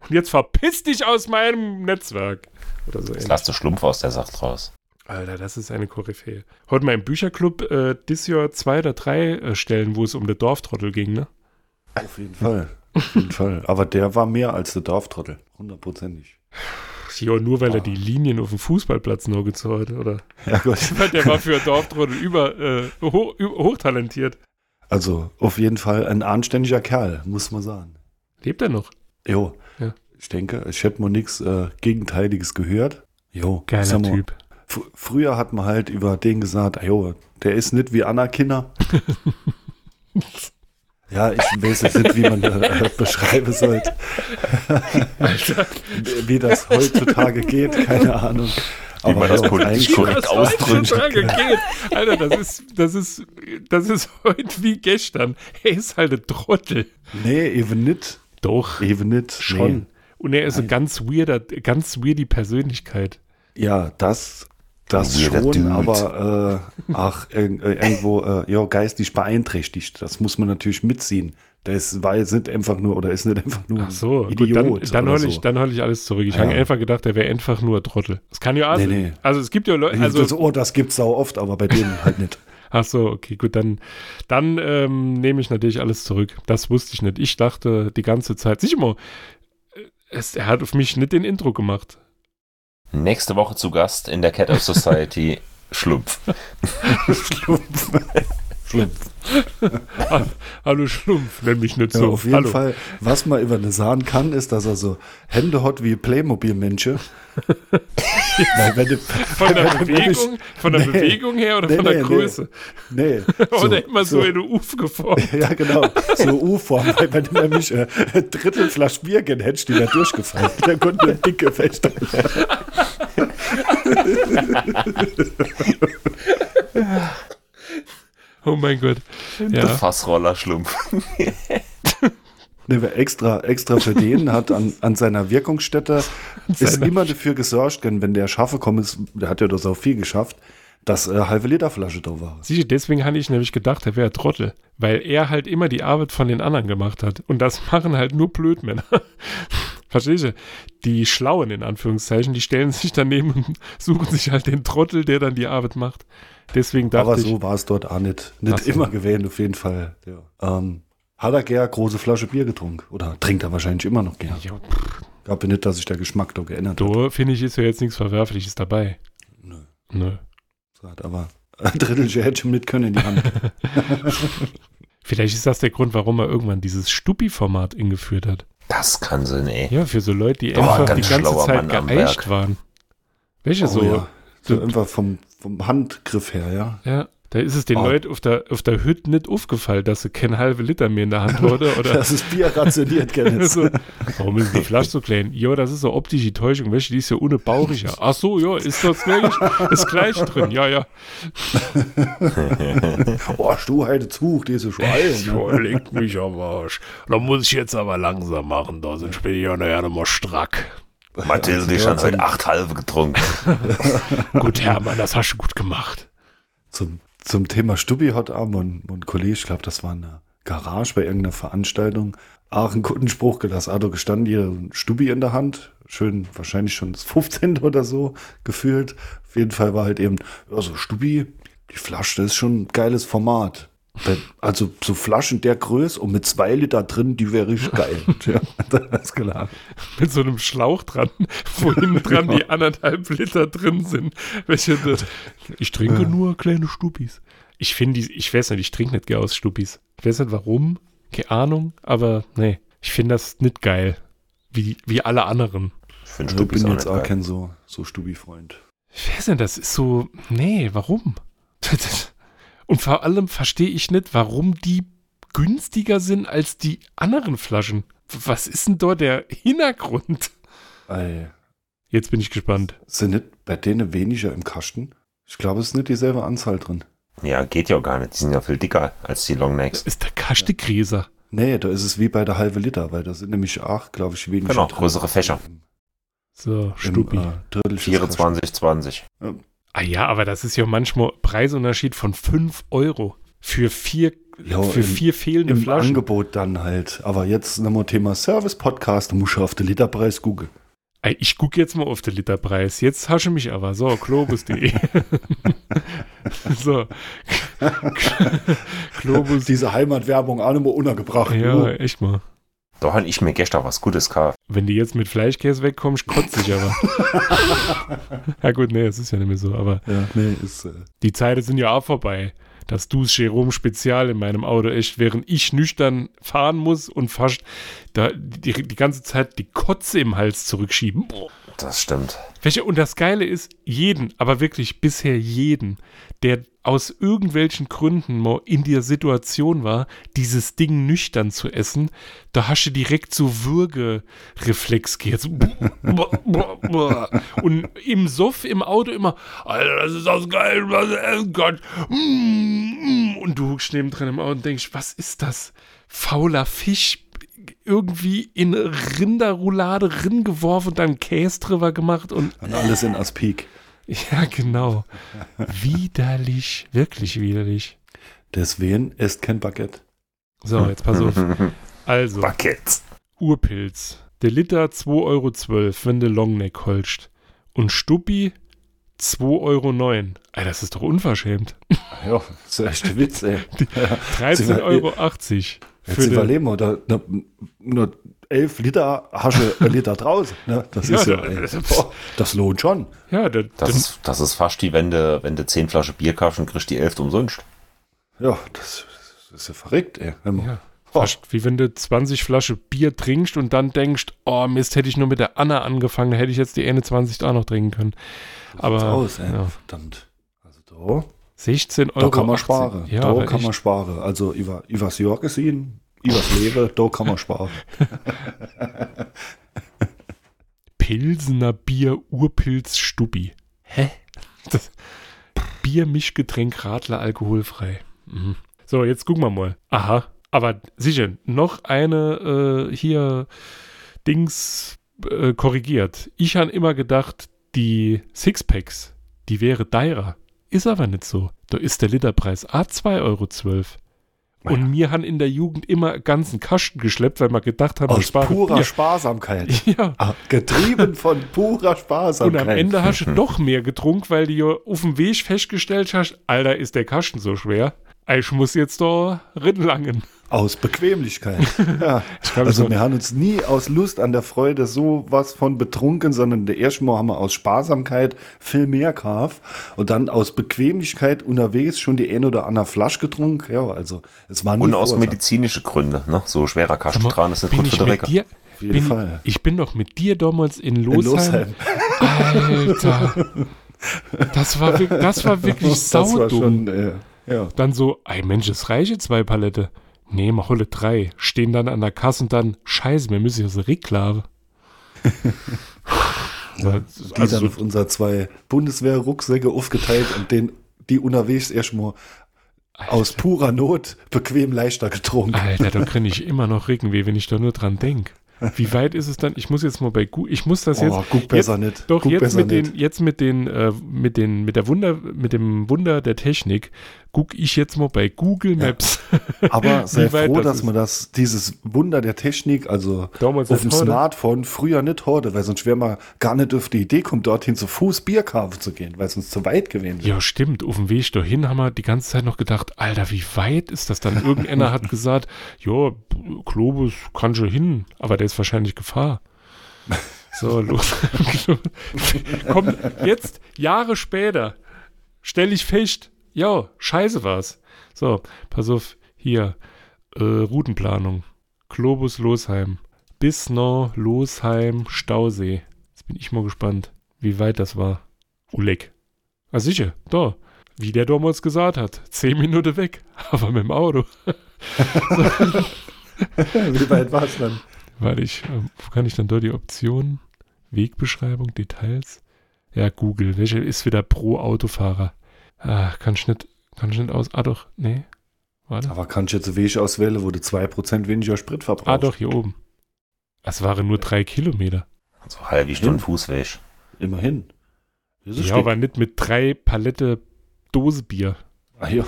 Und jetzt verpiss dich aus meinem Netzwerk. Oder so Jetzt lass du Schlumpf aus der Sacht raus. Alter, das ist eine Koryphäe. Heute mal im Bücherclub äh, dieses Jahr zwei oder drei äh, Stellen, wo es um den Dorftrottel ging, ne? Auf jeden Fall. Auf jeden Fall. Aber der war mehr als der Dorftrottel. Hundertprozentig. Ja, nur weil er Ah. die Linien auf dem Fußballplatz nur gezogen hat, oder? Ja, gut. Der war für Dorftrottel über, äh, über, hochtalentiert. Also, auf jeden Fall ein anständiger Kerl, muss man sagen. Lebt er noch? Jo. Ja. Ich denke, ich hätte mal nichts äh, Gegenteiliges gehört. Jo. Geiler Typ. Fr- Früher hat man halt über den gesagt, jo, der ist nicht wie Anna Kinder. ja, ich weiß jetzt nicht, wie man äh, beschreiben sollte. wie das heutzutage geht, keine Ahnung. Wie man das politisch eigentlich- korrekt ausdrückt. heutzutage geht. Alter, das ist, das ist, das ist heute wie gestern. Er ist halt ein Trottel. Nee, eben nicht. Doch, Eben nicht. schon. Nee. Und er ist ein ganz weirder, ganz weird die Persönlichkeit. Ja, das, das Weirder schon, Dude. aber äh, ach, äh, irgendwo äh, ja, geistig beeinträchtigt. Das muss man natürlich mitziehen. Das war jetzt nicht einfach nur oder ist nicht einfach nur Ach so, ein gut, dann, Idiot. dann hole so. ich, dann hol ich alles zurück. Ich Ja. habe einfach gedacht, er wäre einfach nur ein Trottel. Das kann ja auch Nee, sein. nee. Also es gibt ja Leute, also, das, oh, das gibt's sau oft, aber bei denen halt nicht. ach so, okay, gut, dann, dann ähm, nehme ich natürlich alles zurück. Das wusste ich nicht. Ich dachte die ganze Zeit, sicher mal, äh, es, er hat auf mich nicht den Intro gemacht. Nächste Woche zu Gast in der Cat of Society Schlumpf. Schlumpf. Schlumpf. Hallo Schlumpf, nenn mich nicht Ja, so. auf jeden Hallo. Fall, was man über eine Sahn kann, ist, dass er so Hände hat wie du- Von der Bewegung, von der Nee. Bewegung her oder Nee, von der nee, nee. Größe? Nee. Oder immer so, in eine Uf geformt. Ja, genau. So U-Form. Weil wenn du nämlich äh, ein Drittel Flasch Bier gehen hättest, die wäre durchgefallen. Dann konnte eine dicke Feste. Oh mein Gott. Der Ja. Fassroller Schlumpf. Ne, wer extra, extra für den hat an, an seiner Wirkungsstätte, ist seiner- immer dafür gesorgt, denn wenn der Schaffe kommt, ist, der hat ja das auch viel geschafft, dass äh, halbe Literflasche da war. Sicher, deswegen hatte ich nämlich gedacht, er wäre Trottel. Weil er halt immer die Arbeit von den anderen gemacht hat. Und das machen halt nur Blödmänner. Verstehst du? Die Schlauen, in Anführungszeichen, die stellen sich daneben und suchen sich halt den Trottel, der dann die Arbeit macht. Deswegen dachte Aber ich, so war es dort auch nicht. Nicht so. immer gewählt, auf jeden Fall. Ja. Ähm, hat er gern große Flasche Bier getrunken? Oder trinkt er wahrscheinlich immer noch gern? ja, Gab nicht, dass sich der Geschmack da geändert hat. da finde ich, ist ja jetzt nichts Verwerfliches dabei. Nö. Nö. Hat aber ein Drittel hätte schon mit können in die Hand. Vielleicht ist das der Grund, warum er irgendwann dieses Stuppi-Format eingeführt hat. Das kann sie, ey. Ja, für so Leute, die war einfach ein die ganz ganze Zeit Mann geeicht waren. Welche Oh so? ja. So einfach vom, vom Handgriff her, ja. Ja, Da ist es den Oh. Leuten auf der, auf der Hütte nicht aufgefallen, dass sie kein halbe Liter mehr in der Hand hatte. Oder Das ist Bier rationiert, Dennis. so, warum ist die Flasche so klein? Ja, das ist so optische Täuschung. Du, die ist ja ohne bauchiger. Ach so, ja, ist das gleich, ist gleich drin. Ja, ja. oh, Stuheit Zug, diese Schweine. Oh, leckt mich am Arsch. Da muss ich jetzt aber langsam machen, da sind bin ich ja nachher noch mal strack. Mathilde, ich habe heute acht halbe getrunken. Gut, Hermann, das hast du gut gemacht. Zum, zum Thema Stubbi hat auch mein, mein Kollege, ich glaube, das war eine Garage bei irgendeiner Veranstaltung, auch einen guten Spruch gelassen. Ado gestanden hier ein Stubbi in der Hand, schön, wahrscheinlich schon das 15. oder so gefühlt. Auf jeden Fall war halt eben, also Stubbi, die Flasche, das ist schon ein geiles Format. Also so Flaschen der Größe und mit zwei Liter drin, die wäre ich geil. ja, das ist klar. Mit so einem Schlauch dran, wo hinten dran die anderthalb Liter drin sind. Welche, ich trinke nur kleine Stupis. Ich finde, die- ich weiß nicht, ich trinke nicht gerne aus Stupis. Ich weiß nicht warum, keine Ahnung, aber nee, ich finde das nicht geil. Wie, wie alle anderen. Ich finde Ich Stupis bin auch jetzt nicht auch kein so, so Stubbi-Freund. Ich weiß nicht, das ist so, nee, warum? Und vor allem verstehe ich nicht, warum die günstiger sind als die anderen Flaschen. Was ist denn dort der Hintergrund? Ey. Jetzt bin ich gespannt. Sind nicht bei denen weniger im Kasten? Ich glaube, es ist nicht dieselbe Anzahl drin. Ja, geht ja auch gar nicht. Die sind ja viel dicker als die Longnecks. Ist der Kastegräser. Nee, da ist es wie bei der halbe Liter, weil da sind nämlich auch, glaube ich, weniger Genau, drin. größere Fächer. Im, So, im Stupi. äh, Drittelchen 24, 20. Ah ja, aber das ist ja manchmal Preisunterschied von 5 Euro für vier, Ja, für im- vier fehlende Im Flaschen. Angebot dann halt. Aber jetzt nochmal Thema Service-Podcast, da musst du auf den Literpreis googeln. Ich gucke jetzt mal auf den Literpreis. Jetzt hasche mich aber. So, globus.de. so. Globus. Diese Heimatwerbung auch nochmal untergebracht. Ja, echt mal. Da habe ich mir gestern was Gutes gekauft. Wenn du jetzt mit Fleischkäse wegkommst, kotze ich aber. ja gut, nee, es ist ja nicht mehr so. Aber ja, nee, ist, äh, die Zeiten sind ja auch vorbei. Das Dus Jerome Spezial in meinem Auto echt, während ich nüchtern fahren muss und fast da die, die ganze Zeit die Kotze im Hals zurückschieben. Boah. Das stimmt. Und das Geile ist, jeden, aber wirklich bisher jeden, der aus irgendwelchen Gründen in der Situation war, dieses Ding nüchtern zu essen, da hast du direkt so Würgereflex gehabt. So, und im Soff im Auto immer, Alter, das ist das geil, was essen kann. Mm, mm. Und du huckst neben dran im Auto und denkst, was ist das? Fauler Fisch irgendwie in Rinderroulade rin geworfen und dann Käse drüber gemacht und und alles in Aspik. ja, genau. widerlich, wirklich widerlich. Deswegen ist kein Baguette. So, jetzt pass auf. Also, Buckets. Urpilz. Der Liter 2,12 Euro, wenn du Longneck holst. Und Stuppi 2,09 Euro. Ey, das ist doch unverschämt. Ja, das ist echt ein Witz, ey. 13,80 Euro. Jetzt Für überlegen wir, da, da, nur 11 Liter ein Liter draußen. Ne? Das Ja, ist ja, da- ey, das- boah, das lohnt schon. ja, da, Das da, ist, das ist fast wie wenn du, wenn du 10 Flaschen Bier kaufst und kriegst die 11 umsonst. Ja, das, das ist ja verrückt, ey. Wenn man- Ja. Fast wie wenn du 20 Flasche Bier trinkst und dann denkst, oh Mist, hätte ich nur mit der Anna angefangen, da hätte ich jetzt die 21 auch noch trinken können. Aber aus, ey. ja. verdammt. Also da, 16 Euro. da kann man 18. sparen. Ja, da kann echt. man sparen. Also über, übers Jahr gesehen, übers Leben, da kann man sparen. Pilsener Bier Urpilz Stubbi. Hä? Das Bier Mischgetränk Radler alkoholfrei. Mhm. So, jetzt gucken wir mal. Aha, aber sicher, noch eine äh, hier Dings äh, korrigiert. Ich habe immer gedacht, die Sixpacks, die wäre teurer. Ist aber nicht so. Da ist der Literpreis A 2,12 Euro. Und mir haben in der Jugend immer ganzen Kasten geschleppt, weil wir gedacht haben, Aus sparen purer Bier. Sparsamkeit. Ja. Ah, Getrieben von purer Und Sparsamkeit. am Ende hast du doch mehr getrunken, weil du ja auf dem Weg festgestellt hast, Alter, ist der Kasten so schwer. Ich muss jetzt da rinlangen. Aus Bequemlichkeit. Ja. also so- wir haben uns nie aus Lust an der Freude so was von betrunken, sondern der erste Mal haben wir aus Sparsamkeit viel mehr gekauft und dann aus Bequemlichkeit unterwegs schon die ein oder andere Flasche getrunken. Ja, also es war Und aus medizinischen Gründen, ne? So schwerer Kasten ist nicht gut für ich den Wecker. dir? jeden bin, Fall. Ich bin doch mit dir damals in In Losheim. Losheim. Alter. Das war, das war wirklich Das war saudumm. schon, äh, Ja. Dann so, ey Mensch, es reiche zwei Palette. Nee, mach holle drei. Stehen dann an der Kasse und dann, scheiße, wir müssen so Reklave. Ja, die also dann auf unser zwei Bundeswehr-Rucksäcke aufgeteilt und den, die unterwegs erstmal aus purer Not bequem leichter getrunken. Alter, da kriege ich immer noch Rückenweh, wenn ich da nur dran denke. Wie weit ist es dann? Ich muss jetzt mal bei Google, ich muss das jetzt. oh, guck besser jetzt, nicht. Doch, guck jetzt mit, den, nicht. jetzt mit den, äh, mit den, mit der Wunder, mit dem Wunder der Technik, guck ich jetzt mal bei Google Maps. Aber sei froh, das dass man das, dieses Wunder der Technik, also Damals auf dem. Smartphone früher nicht heute, weil sonst wäre man gar nicht auf die Idee kommt, dorthin zu Fuß Bier kaufen zu gehen, weil es uns zu weit gewesen wäre. Ja, stimmt. Auf dem Weg dahin haben wir die ganze Zeit noch gedacht, Alter, wie weit ist das dann? Irgendeiner hat gesagt, ja, Globus kann schon hin, aber der ist wahrscheinlich Gefahr. So, los. Komm, jetzt, Jahre später, stelle ich fest, ja, scheiße war's. So, pass auf, hier, äh, Routenplanung. Globus Losheim. Bis nach Losheim, Stausee. Jetzt bin ich mal gespannt, wie weit das war. Uleck. Ah, sicher, da. Wie der damals gesagt hat, zehn Minuten weg, aber mit dem Auto. Wie weit war es dann? Warte, ich, ähm, wo kann ich dann da die Optionen? Wegbeschreibung, Details? Ja, Google. Welche ist wieder pro Autofahrer? Ah, kann ich nicht, kann ich nicht aus. Ah, doch, nee. Warte. Aber kann ich jetzt einen Weg auswählen, wo du 2% weniger Sprit verbrauchst? Ah, doch, hier oben. Es waren nur drei Kilometer. So halbe Stunde. Fußweg. Immerhin. Das Ja, aber nicht mit drei Palette Dosebier. ah, ja,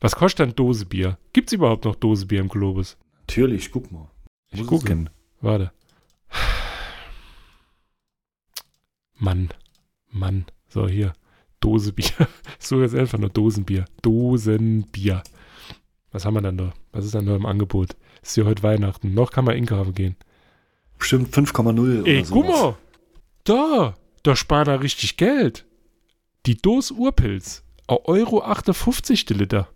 Was kostet dann Dosebier? Gibt's überhaupt noch Dosebier im Globus? natürlich, guck mal. Ich Muss es gucke. sein. Warte. Mann. Mann. So, hier. Dosebier. So jetzt einfach nur Dosenbier. Dosenbier. Was haben wir dann da? Was ist dann da im Angebot? Ist ja heute Weihnachten. Noch kann man einkaufen gehen. Bestimmt 5,0 Ey, oder so. guck mal. Da. Da spart er richtig Geld. Die Dose Urpilz. Euro 58 die Liter.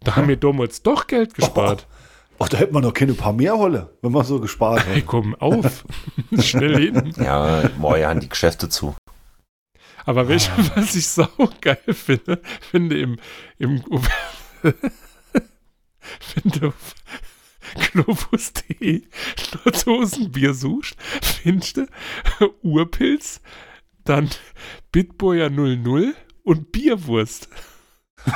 Da haben wir damals doch Geld gespart. Oh, da hätte man noch keine paar mehr Holle, wenn man so gespart Hey, hätte. komm auf. Schnell hin. Ja, morgen haben die Geschäfte zu. Aber welche, Ah. was ich sau geil finde, finde im, im finde auf globus.de Dosenbier suchst, findest du Urpilz, dann Bitburger 00 und Bierwurst.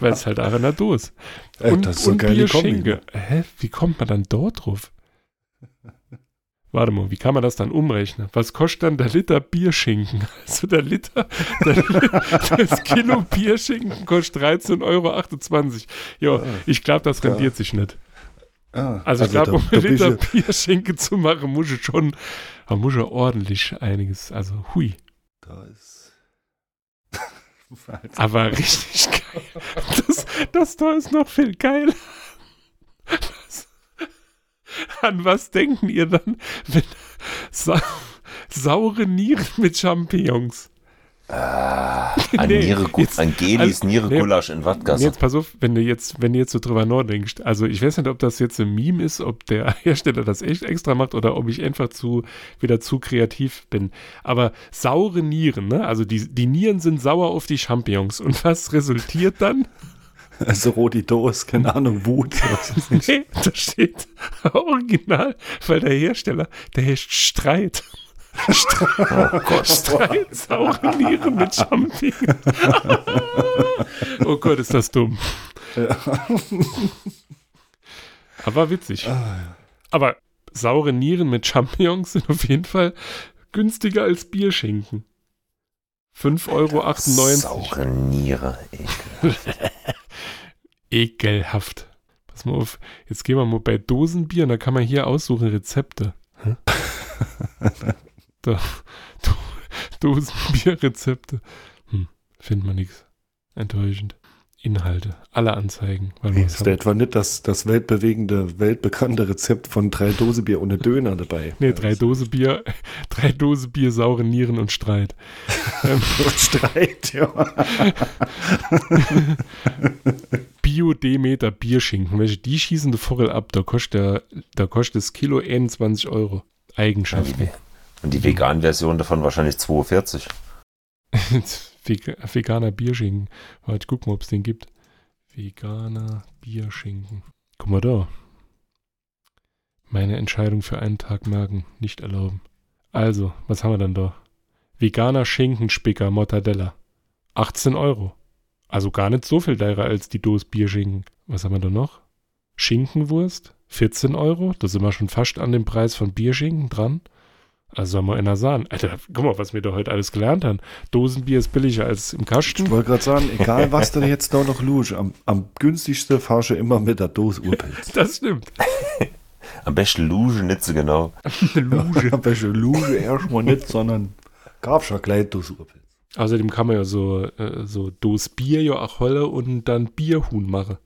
Weil es halt auch in der Dose. Ey, Und, das ist so und geile Bierschenke. Hä? Wie kommt man dann dort drauf? Warte mal, wie kann man das dann umrechnen? Was kostet dann der Liter Bierschinken? Also der Liter, der, das Kilo Bierschinken kostet 13,28 Euro. Ja, ich glaube, das Ja. rendiert sich nicht. Ah, Also, ich glaube, um einen Liter Bierschinken zu machen, muss ich schon, da muss ich ordentlich einiges, also hui. Da ist. Aber richtig geil. Das, das da ist noch viel geiler. An was denken ihr dann, wenn sa saure Nieren mit Champignons? An, Nee, Niere, jetzt- an Gelis also- Niere-Gulasch in Und Wattgasse. jetzt pass auf, wenn du jetzt, wenn du jetzt so drüber nachdenkst, also ich weiß nicht, ob das jetzt ein Meme ist, ob der Hersteller das echt extra macht oder ob ich einfach zu, wieder zu kreativ bin. Aber saure Nieren, ne? Also die, die Nieren sind sauer auf die Champignons. Und was resultiert dann? Also Rodidos, keine Ahnung, Wut. Nee, da steht original, weil der Hersteller, der heißt Streit. Oh Gott. Streit, saure Nieren mit Champignons. oh Gott, ist das dumm. Aber witzig. Aber saure Nieren mit Champignons sind auf jeden Fall günstiger als Bierschinken. 5,98 Euro. Saure Niere. Ey. Ekelhaft. Pass mal auf. Jetzt gehen wir mal bei Dosenbier und da kann man hier aussuchen Rezepte. Hä? da. Do Dosenbierrezepte. Hm, findet man nichts. Enttäuschend. Inhalte. Alle Anzeigen. Weil wir Ist da etwa nicht das, das weltbewegende, weltbekannte Rezept von drei Dose Bier ohne Döner dabei? Nee, drei Dose Bier, drei Dose Bier, saure Nieren und Streit. ähm, Streit, ja. Bio-Demeter Bierschinken. Welche die schießen die Vogel ab. Da kostet, der, da kostet das Kilo 21 Euro. Eigenschaften. Und die Vegan-Version davon wahrscheinlich 42. Vega veganer Bierschinken. Warte, guck mal, ob es den gibt. Veganer Bierschinken. Guck mal da. Meine Entscheidung für einen Tag merken, nicht erlauben. Also, was haben wir dann da? Veganer Schinkenspicker Mortadella. 18 Euro. Also gar nicht so viel teurer als die Dose Bierschinken. Was haben wir da noch? Schinkenwurst. 14 Euro. Da sind wir schon fast an dem Preis von Bierschinken dran. Also haben wir in der Sahne. Alter, guck mal, was wir da heute alles gelernt haben. Dosenbier ist billiger als im Ich Kasten. wollte gerade sagen, egal was du jetzt da noch lusch, am, am günstigsten fahrst du immer mit der Dose Urpilz. Das stimmt. Am besten Luge, nicht so genau. Eine Luge. Am besten luge erstmal nicht, sondern gab schon gleich Dose Urpilz. Außerdem kann man ja so, äh, so Dos Bier ja auch holle und dann Bierhuhn machen.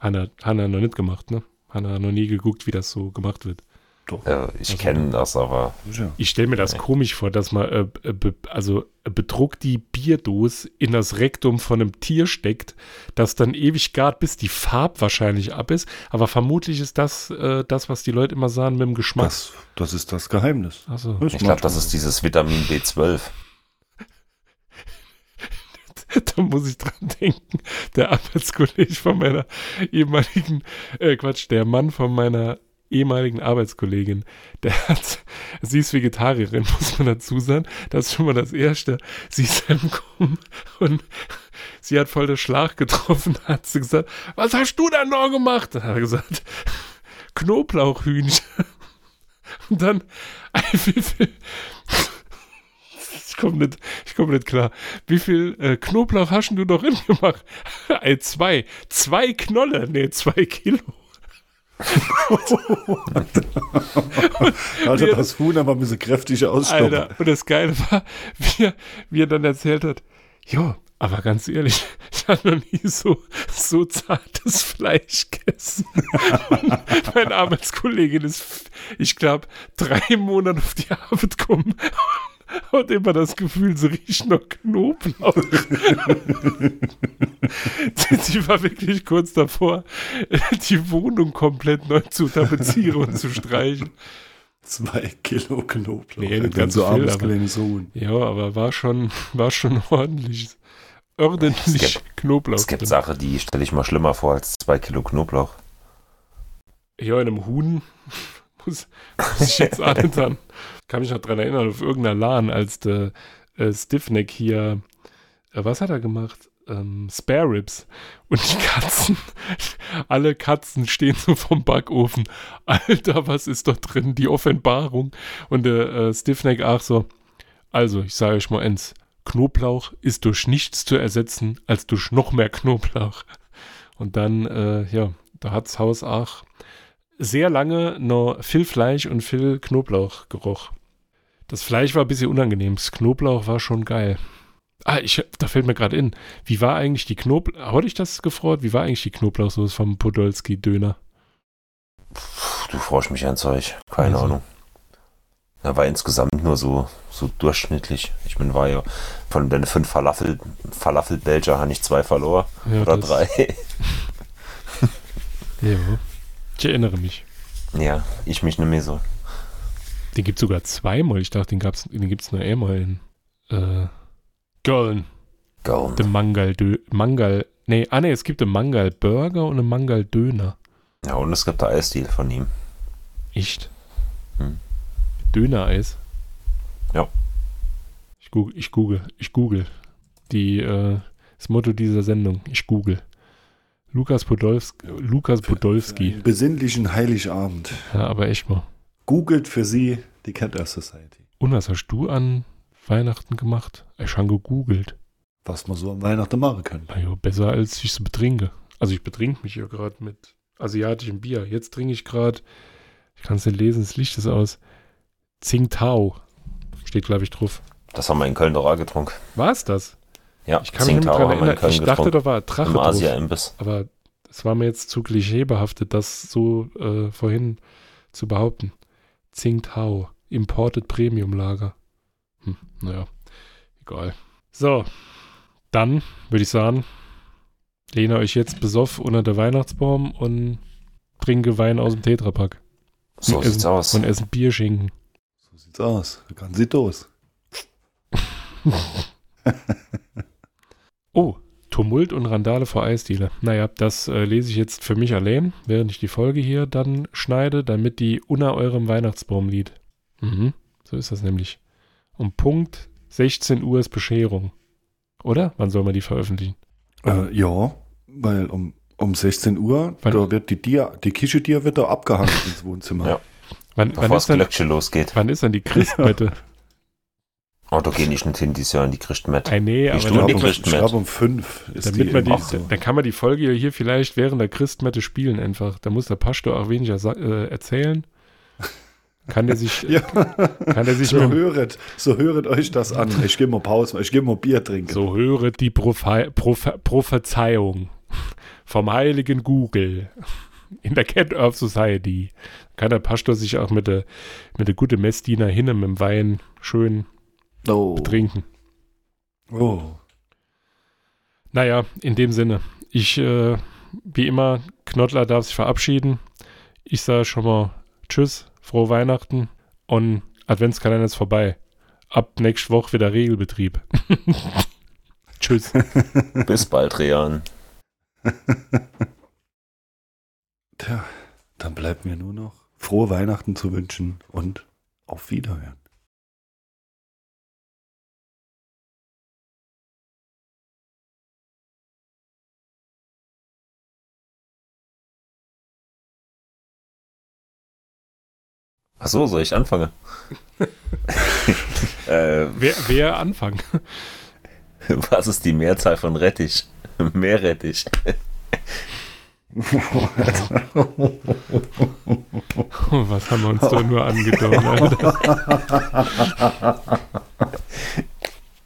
Hanna, Hanna noch nicht gemacht, ne? Hanna noch nie geguckt, wie das so gemacht wird. Doch. Äh, ich kenne das, aber. Ich stelle mir das komisch vor, dass man äh, äh, be, also äh, bedruckt die Bierdose in das Rektum von einem Tier steckt, das dann ewig gart, bis die Farbe wahrscheinlich ab ist. Aber vermutlich ist das äh, das, was die Leute immer sagen mit dem Geschmack. Das, das ist das Geheimnis. Also, ich glaube, das ist dieses Vitamin B12. da muss ich dran denken. Der Arbeitskollege von meiner ehemaligen, äh, Quatsch, der Mann von meiner ehemaligen Arbeitskollegin, der hat, sie ist Vegetarierin, muss man dazu sagen. Das ist schon mal das Erste. Sie ist heimgekommen und sie hat voll den Schlag getroffen, hat sie gesagt, was hast du denn noch gemacht? Dann hat er gesagt, Knoblauchhühnchen. Und dann, wie viel, ich komme nicht, ich komm nicht klar. Wie viel äh, Knoblauch hast du noch in gemacht? Ey, zwei. Zwei Knolle. Nee, zwei Kilo. Also Wir- das Huhn aber ein bisschen kräftig ausstoppen. Alter. Und das Geile war, wie er, wie er dann erzählt hat, jo, aber ganz ehrlich, ich habe noch nie so, so zartes Fleisch gegessen. Und meine Arbeitskollegin ist, ich glaube, drei Monate auf die Arbeit gekommen und immer das Gefühl, sie riecht noch Knoblauch. die, die war wirklich kurz davor, die Wohnung komplett neu zu tapezieren und zu streichen. Zwei Kilo Knoblauch. Nee, ganz so viel, aber- Huhn. Ja, aber war schon, war schon ordentlich. Ordentlich Es gibt- Knoblauch. Es gibt. Sachen, die stelle ich mal schlimmer vor als zwei Kilo Knoblauch. Ja, in einem Huhn muss, muss ich jetzt nicht dran. Kann mich noch dran erinnern, auf irgendeiner LAN, als der äh, Stiffneck hier, äh, was hat er gemacht? Ähm, Spare Ribs. Und die Katzen, alle Katzen stehen so vom Backofen. Alter, was ist da drin? Die Offenbarung. Und der äh, Stiffneck auch so, also, ich sage euch mal eins, Knoblauch ist durch nichts zu ersetzen, als durch noch mehr Knoblauch. Und dann, äh, ja, da hat's Haus auch sehr lange noch viel Fleisch und viel Knoblauch geroch. Das Fleisch war ein bisschen unangenehm. Das Knoblauch war schon geil. Ah, ich, da fällt mir gerade in. Wie war eigentlich die Knoblauch... Hatte ich das gefreut? Wie war eigentlich die Knoblauchsoße vom Podolski-Döner? Du forschst mich ein Zeug. Keine Also. Ahnung. Er war insgesamt nur so, so durchschnittlich. Ich bin, war ja von den fünf Falafel, Falafel-Belger habe ich zwei verloren. Ja, oder das- drei. Ja. Ich erinnere mich. ja, ich mich nicht mehr so. Den gibt es sogar zweimal. Ich dachte, den, gab's, den gibt es nur einmal in äh, Köln. Gone. Der Mangal, Mangal, nee, ah nee, es gibt einen Mangal Burger und einen Mangal Döner. Ja, und es gibt der Eisdeal von ihm. Echt? Hm. Dönereis? Ja. Ich google, ich google, ich google. Die, äh, das Motto dieser Sendung, ich google. Lukas Podolski, Lukas Podolski. Einen besinnlichen Heiligabend. Ja, aber echt mal. Googelt für Sie die Cat Air Society. Und was hast du an Weihnachten gemacht? Ich schon gegoogelt. Was man so am Weihnachten machen kann. Na ja, besser als ich so betrinke. Also ich betrink mich ja gerade mit asiatischem Bier. Jetzt trinke ich gerade, ich kann es nicht lesen, das Licht ist aus. Tsingtao. Steht, glaube ich, drauf. Das haben wir in Köln doch auch getrunken. War es das? Ja, Ich kann mich nicht mehr Tsingtao dran haben wir in erinnern. Ich dachte, da war Drache Im drauf. Asia-Imbiss. Aber es war mir jetzt zu klischeebehaftet, das so äh, vorhin zu behaupten. Tsingtao. Imported Premium Lager. Hm, naja, egal. So, dann würde ich sagen, lehne euch jetzt besoff unter der Weihnachtsbaum und trinke Wein aus dem Tetrapack. So und sieht's essen, aus. Und essen Bierschinken. So sieht's aus. Ganz sieht aus. oh, Tumult und Randale vor Eisdiele. Naja, das äh, lese ich jetzt für mich allein, während ich die Folge hier dann schneide, damit die unter eurem Weihnachtsbaum liegt. Mhm, so ist das nämlich. Um Punkt 16 Uhr ist Bescherung. Oder? Wann soll man die veröffentlichen? Äh, ja, weil um, um 16 Uhr, Wann- da wird die Dia, die Kischedier wird da abgehangen ins Wohnzimmer. Ja. Wann, wann, Bevor ist das Glöckchen losgeht. wann ist dann die Christmette? Oh, da geh ich nicht hin, die in die kriegt mit. Nee, aber Ich Ich tue damit, glaube, die um, Christen ich mit. glaub, um 5 ist damit die. man die, so. dann kann man die Folge ja hier vielleicht während der Christmette spielen einfach. Da muss der Pastor auch weniger äh, erzählen. Kann der sich, Ja, kann der sich so höret, so höret euch das an. Ich gehe mal Pause, ich gehe mal Bier trinken. so höret die Prophe Prophe Prophezeiung vom heiligen Google in der Cat Earth Society. Kann der Pastor sich auch mit der, mit der gute Messdiener hinne mit dem Wein schön Oh. trinken. oh. Naja, in dem Sinne. Ich, äh, wie immer, Knottler darf sich verabschieden. Ich sage schon mal Tschüss, frohe Weihnachten und Adventskalender ist vorbei. Ab nächste Woche wieder Regelbetrieb. Tschüss. Bis bald, Rean. Tja, dann bleibt mir nur noch frohe Weihnachten zu wünschen und auf Wiederhören. Ach so, soll ich anfangen? äh, Wer, wer anfangen? was ist die Mehrzahl von Rettich? Meerrettich. Was haben wir uns da nur angetan, Alter?